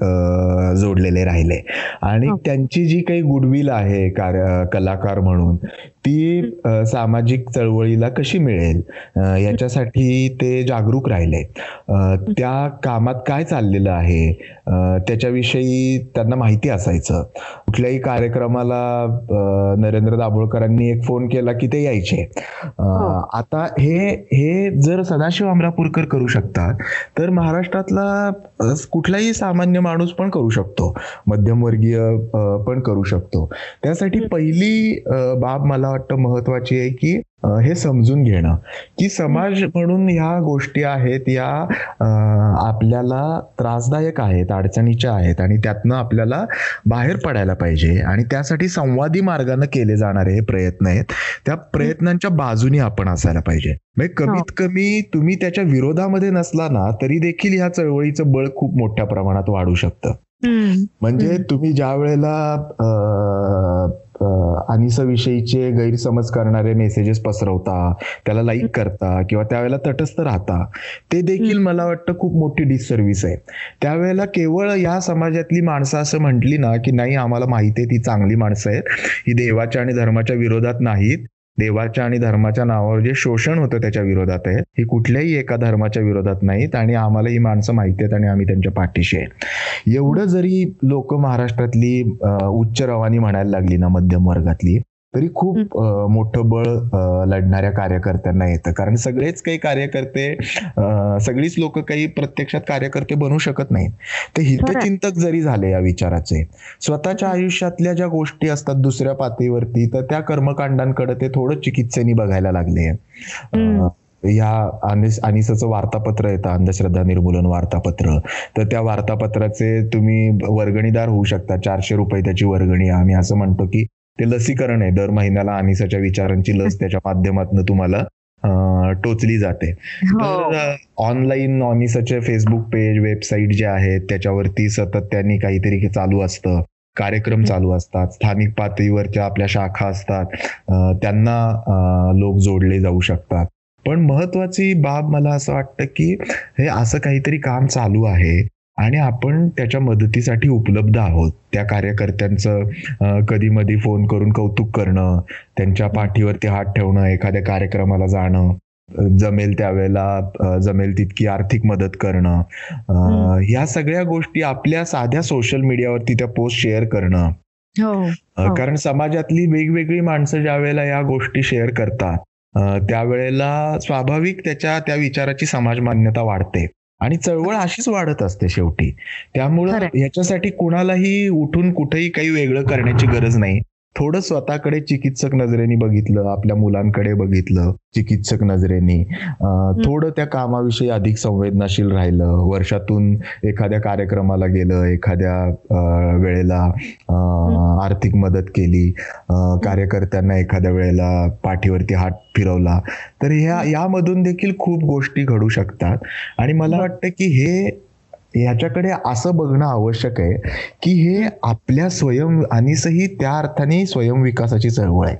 [SPEAKER 3] जोडलेले राहिले. आणि हो. त्यांची जी काही गुडविल आहे कलाकार म्हणून ती सामाजिक चळवळीला कशी मिळेल? याच्यासाठी ते जागरूक राहिले. त्या कामात काय चाललेलं आहे? त्याच्याविषयी त्यांना माहिती असायचं. कुठल्याही कार्यक्रमाला नरेंद्र दाभोळकरांनी एक फोन केला की ते यायचे. हो. आता हे हे जर सदाशिव अमरापूरकर करू शकतात तर महाराष्ट्रातला कुठलाही सामान्य माणूस पण करू शकतो. मध्यमवर्गीय पण करू शकतो. त्यासाठी पहिली बाब मला वाटतं महत्वाची आहे की हे समजून घेणं. की समाज म्हणून ह्या गोष्टी आहेत या आपल्याला त्रासदायक आहेत अडचणीच्या आहेत आणि त्यातनं आपल्याला बाहेर पडायला पाहिजे आणि त्यासाठी संवादी मार्गाने केले जाणारे हे प्रयत्न आहेत. त्या प्रयत्नांच्या बाजूनी आपण असायला पाहिजे. म्हणजे कमीत कमी तुम्ही त्याच्या विरोधामध्ये नसला ना तरी देखील ह्या चळवळीचं बळ खूप मोठ्या प्रमाणात वाढू शकतं. म्हणजे तुम्ही ज्या वेळेला विषयीचे गैरसमज करणारे मेसेजेस पसरवता त्याला लाईक करता किंवा त्यावेळेला तटस्थ राहता ते देखील मला वाटतं खूप मोठी डिससर्व्हिस आहे. त्यावेळेला केवळ या समाजातली माणसं असं म्हटली ना की नाही आम्हाला माहिती आहे ती चांगली माणसं आहेत. ही देवाच्या आणि धर्माच्या विरोधात नाहीत. देवाच्या आणि धर्माच्या नावावर जे शोषण होतं त्याच्या विरोधात आहे ही कुठल्याही एका धर्माच्या विरोधात नाहीत आणि आम्हाला ही माणसं माहिती आहेत आणि आम्ही त्यांच्या पाठीशी आहे. एवढं जरी लोक महाराष्ट्रातली उच्च रवानी म्हणायला लागली ना मध्यम वर्गातली तरी खूप मोठं बळ लढणाऱ्या कार्यकर्त्यांना येतं. कारण सगळेच काही कार्यकर्ते सगळीच लोक काही प्रत्यक्षात कार्यकर्ते बनू शकत नाहीत. ते हितचिंतक जरी झाले या विचाराचे स्वतःच्या आयुष्यातल्या ज्या गोष्टी असतात दुसऱ्या पातळीवरती तर त्या कर्मकांडांकडे ते थोडं चिकित्सेनी बघायला लागले या अनिसचं वार्तापत्र येतं अंधश्रद्धा निर्मूलन वार्तापत्र. तर त्या वार्तापत्राचे तुम्ही वर्गणीदार होऊ शकता. चारशे रुपये त्याची वर्गणी आम्ही असं म्हणतो की ते लसीकरण आहे. दर महिन्याला अनिसाच्या विचारांची लस त्याच्या माध्यमातून तुम्हाला टोचली जाते. हो. तर ऑनलाईन अनिसाचे फेसबुक पेज वेबसाईट जे आहेत त्याच्यावरती सतत त्यांनी काहीतरी चालू असतं. कार्यक्रम चालू असतात. स्थानिक पातळीवरच्या आपल्या शाखा असतात. त्यांना लोक जोडले जाऊ शकतात. पण महत्वाची बाब मला असं वाटतं की हे असं काहीतरी काम चालू आहे. आणि आपण त्याच्या मदतीसाठी उपलब्ध आहोत. त्या कार्यकर्त्यांचं कधी मधी फोन करून कौतुक करणं त्यांच्या पाठीवरती हात ठेवणं एखाद्या कार्यक्रमाला जाणं जमेल त्यावेळेला जमेल तितकी आर्थिक मदत करणं या सगळ्या गोष्टी आपल्या साध्या सोशल मीडियावरती त्या पोस्ट शेअर करणं. हो, हो. कारण समाजातली वेगवेगळी माणसं ज्या वेळेला या गोष्टी शेअर करतात त्यावेळेला स्वाभाविक त्याच्या त्या विचाराची समाज मान्यता वाढते. आणि चळवळ अशीच वाढत असते शेवटी. त्यामुळं ह्याच्यासाठी कुणालाही उठून कुठेही काही वेगळं करण्याची गरज नाही. थोडं स्वतःकडे चिकित्सक नजरेने बघितलं आपल्या मुलांकडे बघितलं चिकित्सक नजरेने. थोडं त्या कामाविषयी अधिक संवेदनाशील राहिलं. वर्षातून एखाद्या कार्यक्रमाला गेलं एखाद्या वेळेला आर्थिक मदत केली कार्यकर्त्यांना एखाद्या वेळेला पाठीवरती हात फिरवला. तर ह्या यामधून देखील खूप गोष्टी घडू शकतात. आणि मला वाटतं की हे याच्याकडे असं बघणं आवश्यक आहे की हे आपल्या स्वयं आणि त्या अर्थाने स्वयंविकासाची चळवळ आहे.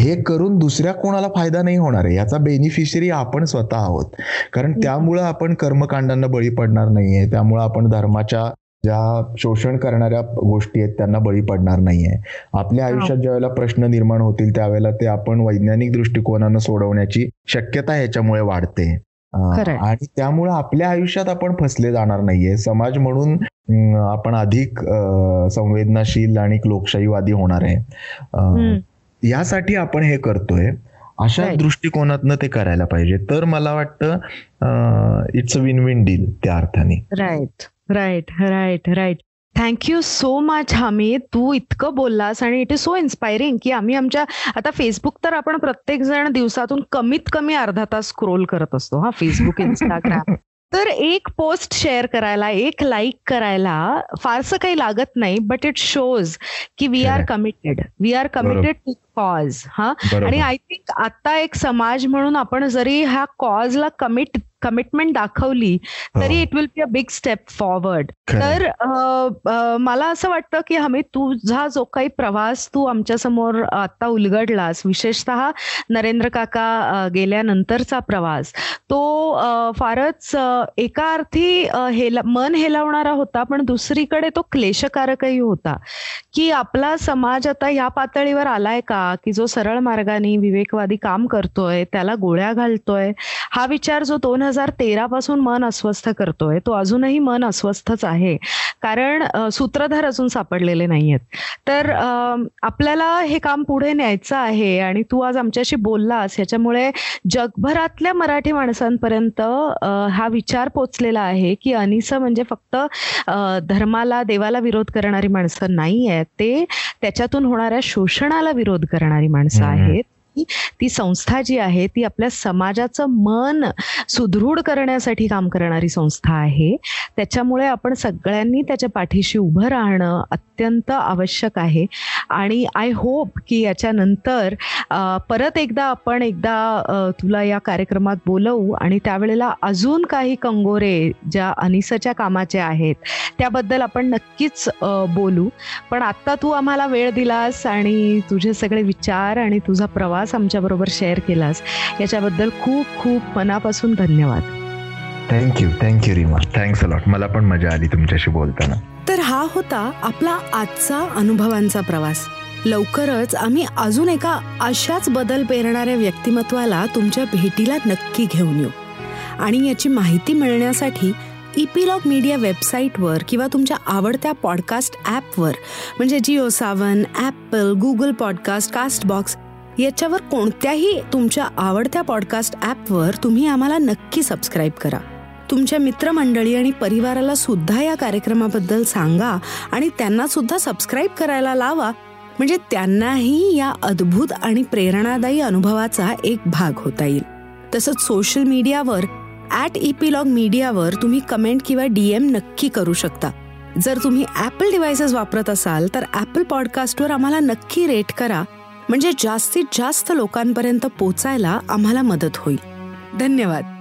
[SPEAKER 3] हे करून दुसऱ्या कोणाला फायदा नाही होणार आहे. याचा बेनिफिशरी आपण स्वतः आहोत. कारण त्यामुळं आपण कर्मकांडांना बळी पडणार नाहीये. त्यामुळं आपण धर्माच्या ज्या शोषण करणाऱ्या गोष्टी आहेत त्यांना बळी पडणार नाहीये. आपल्या आयुष्यात ज्या वेळेला प्रश्न निर्माण होतील त्यावेळेला ते आपण वैज्ञानिक दृष्टिकोनानं सोडवण्याची शक्यता ह्याच्यामुळे वाढते. आणि त्यामुळे आपल्या आयुष्यात आपण फसले जाणार नाहीये. समाज म्हणून आपण अधिक संवेदनाशील आणि लोकशाहीवादी होणार आहे. यासाठी आपण हे करतोय. अशा दृष्टिकोनातनं ते करायला पाहिजे. तर मला वाटतं it's a win win deal त्या अर्थाने.
[SPEAKER 2] Right right right right thank you so much Hami तू इतकं बोललास आणि इट इज सो इन्स्पायरिंग की आम्ही आमच्या आता फेसबुक तर आपण प्रत्येक जण दिवसातून कमीत कमी अर्धा तास स्क्रोल करत असतो हा फेसबुक इंस्टाग्राम तर एक पोस्ट शेअर करायला एक लाईक करायला फारसं काही लागत नाही बट इट शोज की we are committed we are committed to cause हा आणि आय थिंक आता एक समाज म्हणून आपण जरी ह्या कॉजला कमिट कमिटमेंट दाखवली तरी it will be a big step forward तर मला असं वाटतं की हमी तुझा जो काही प्रवास तू आमच्यासमोर आता उलगडलास विशेषतः नरेंद्र काका गेल्यानंतरचा प्रवास तो फारच एका अर्थी हेला मन हेलावणारा होता पण दुसरीकडे तो क्लेशकारकही होता. की आपला समाज आता या पातळीवर आलाय का? की जो सरळ मार्गाने विवेकवादी काम करतोय त्याला गोळ्या घालतोय हा विचार जो दोन हजार तेरा पासून मन अस्वस्थ करतोय तो अजूनही मन अस्वस्थच आहे. कारण सूत्रधार अजून सापडलेले नाहीयेत. तर आपल्याला हे काम पुढे न्यायचं आहे आणि तू आज आमच्याशी बोललास ह्याच्यामुळे जगभरातल्या मराठी माणसांपर्यंत हा विचार पोचलेला आहे की अनिस म्हणजे फक्त धर्माला देवाला विरोध करणारी माणसं नाही आहेत ते त्याच्यातून होणाऱ्या शोषणाला विरोध करणारी माणसं आहेत. ती संस्था जी आहे ती आपल्या समाजाचं मन सुदृढ करण्यासाठी काम करणारी संस्था आहे. त्याच्यामुळे आपण सगळ्यांनी त्याच्या पाठीशी उभं राहणं अत्यंत आवश्यक आहे. आणि आय होप की याच्यानंतर परत एकदा आपण एकदा तुला या कार्यक्रमात बोलवू आणि त्यावेळेला अजून काही कंगोरे ज्या अनिसच्या कामाचे आहेत त्याबद्दल आपण नक्कीच बोलू. पण आत्ता तू आम्हाला वेळ दिलास आणि तुझे सगळे विचार आणि तुझा प्रवास आमच्या बरोबर शेअर केलास. याच्याबद्दल खूप खूप मनापासून धन्यवाद.
[SPEAKER 3] Thank you thank you Reema thanks a lot मला पण मजा आली तुमच्याशी बोलताना.
[SPEAKER 2] तर हा होता आपला आजचा अनुभवांचा प्रवास. लवकरच आम्ही अजून एका अशाच बदल पेरणाऱ्या व्यक्तिमत्वाला तुमच्या भेटीला नक्की घेऊन येऊ. आणि याची माहिती मिळण्यासाठी इपिलॉग मीडिया वेबसाईटवर किंवा तुमच्या आवडत्या पॉडकास्ट ॲपवर म्हणजे Jio Saavn Apple Google podcast Castbox याच्यावर कोणत्याही तुमच्या आवडत्या पॉडकास्ट ॲपवर तुम्ही आम्हाला नक्की सबस्क्राईब करा. तुमच्या मित्रमंडळी आणि परिवाराला सुद्धा या कार्यक्रमाबद्दल सांगा आणि त्यांना सुद्धा सबस्क्राईब करायला लावा. म्हणजे त्यांनाही या अद्भुत आणि प्रेरणादायी अनुभवाचा एक भाग होता येईल. तसंच सोशल मीडियावर ॲट इपिलॉग मीडियावर तुम्ही कमेंट किंवा डीएम नक्की करू शकता. जर तुम्ही ॲपल डिव्हायसेस वापरत असाल तर ॲपल पॉडकास्टवर आम्हाला नक्की रेट करा. म्हणजे जास्तीत जास्त लोकांपर्यंत पोचायला आम्हाला मदत होईल. धन्यवाद.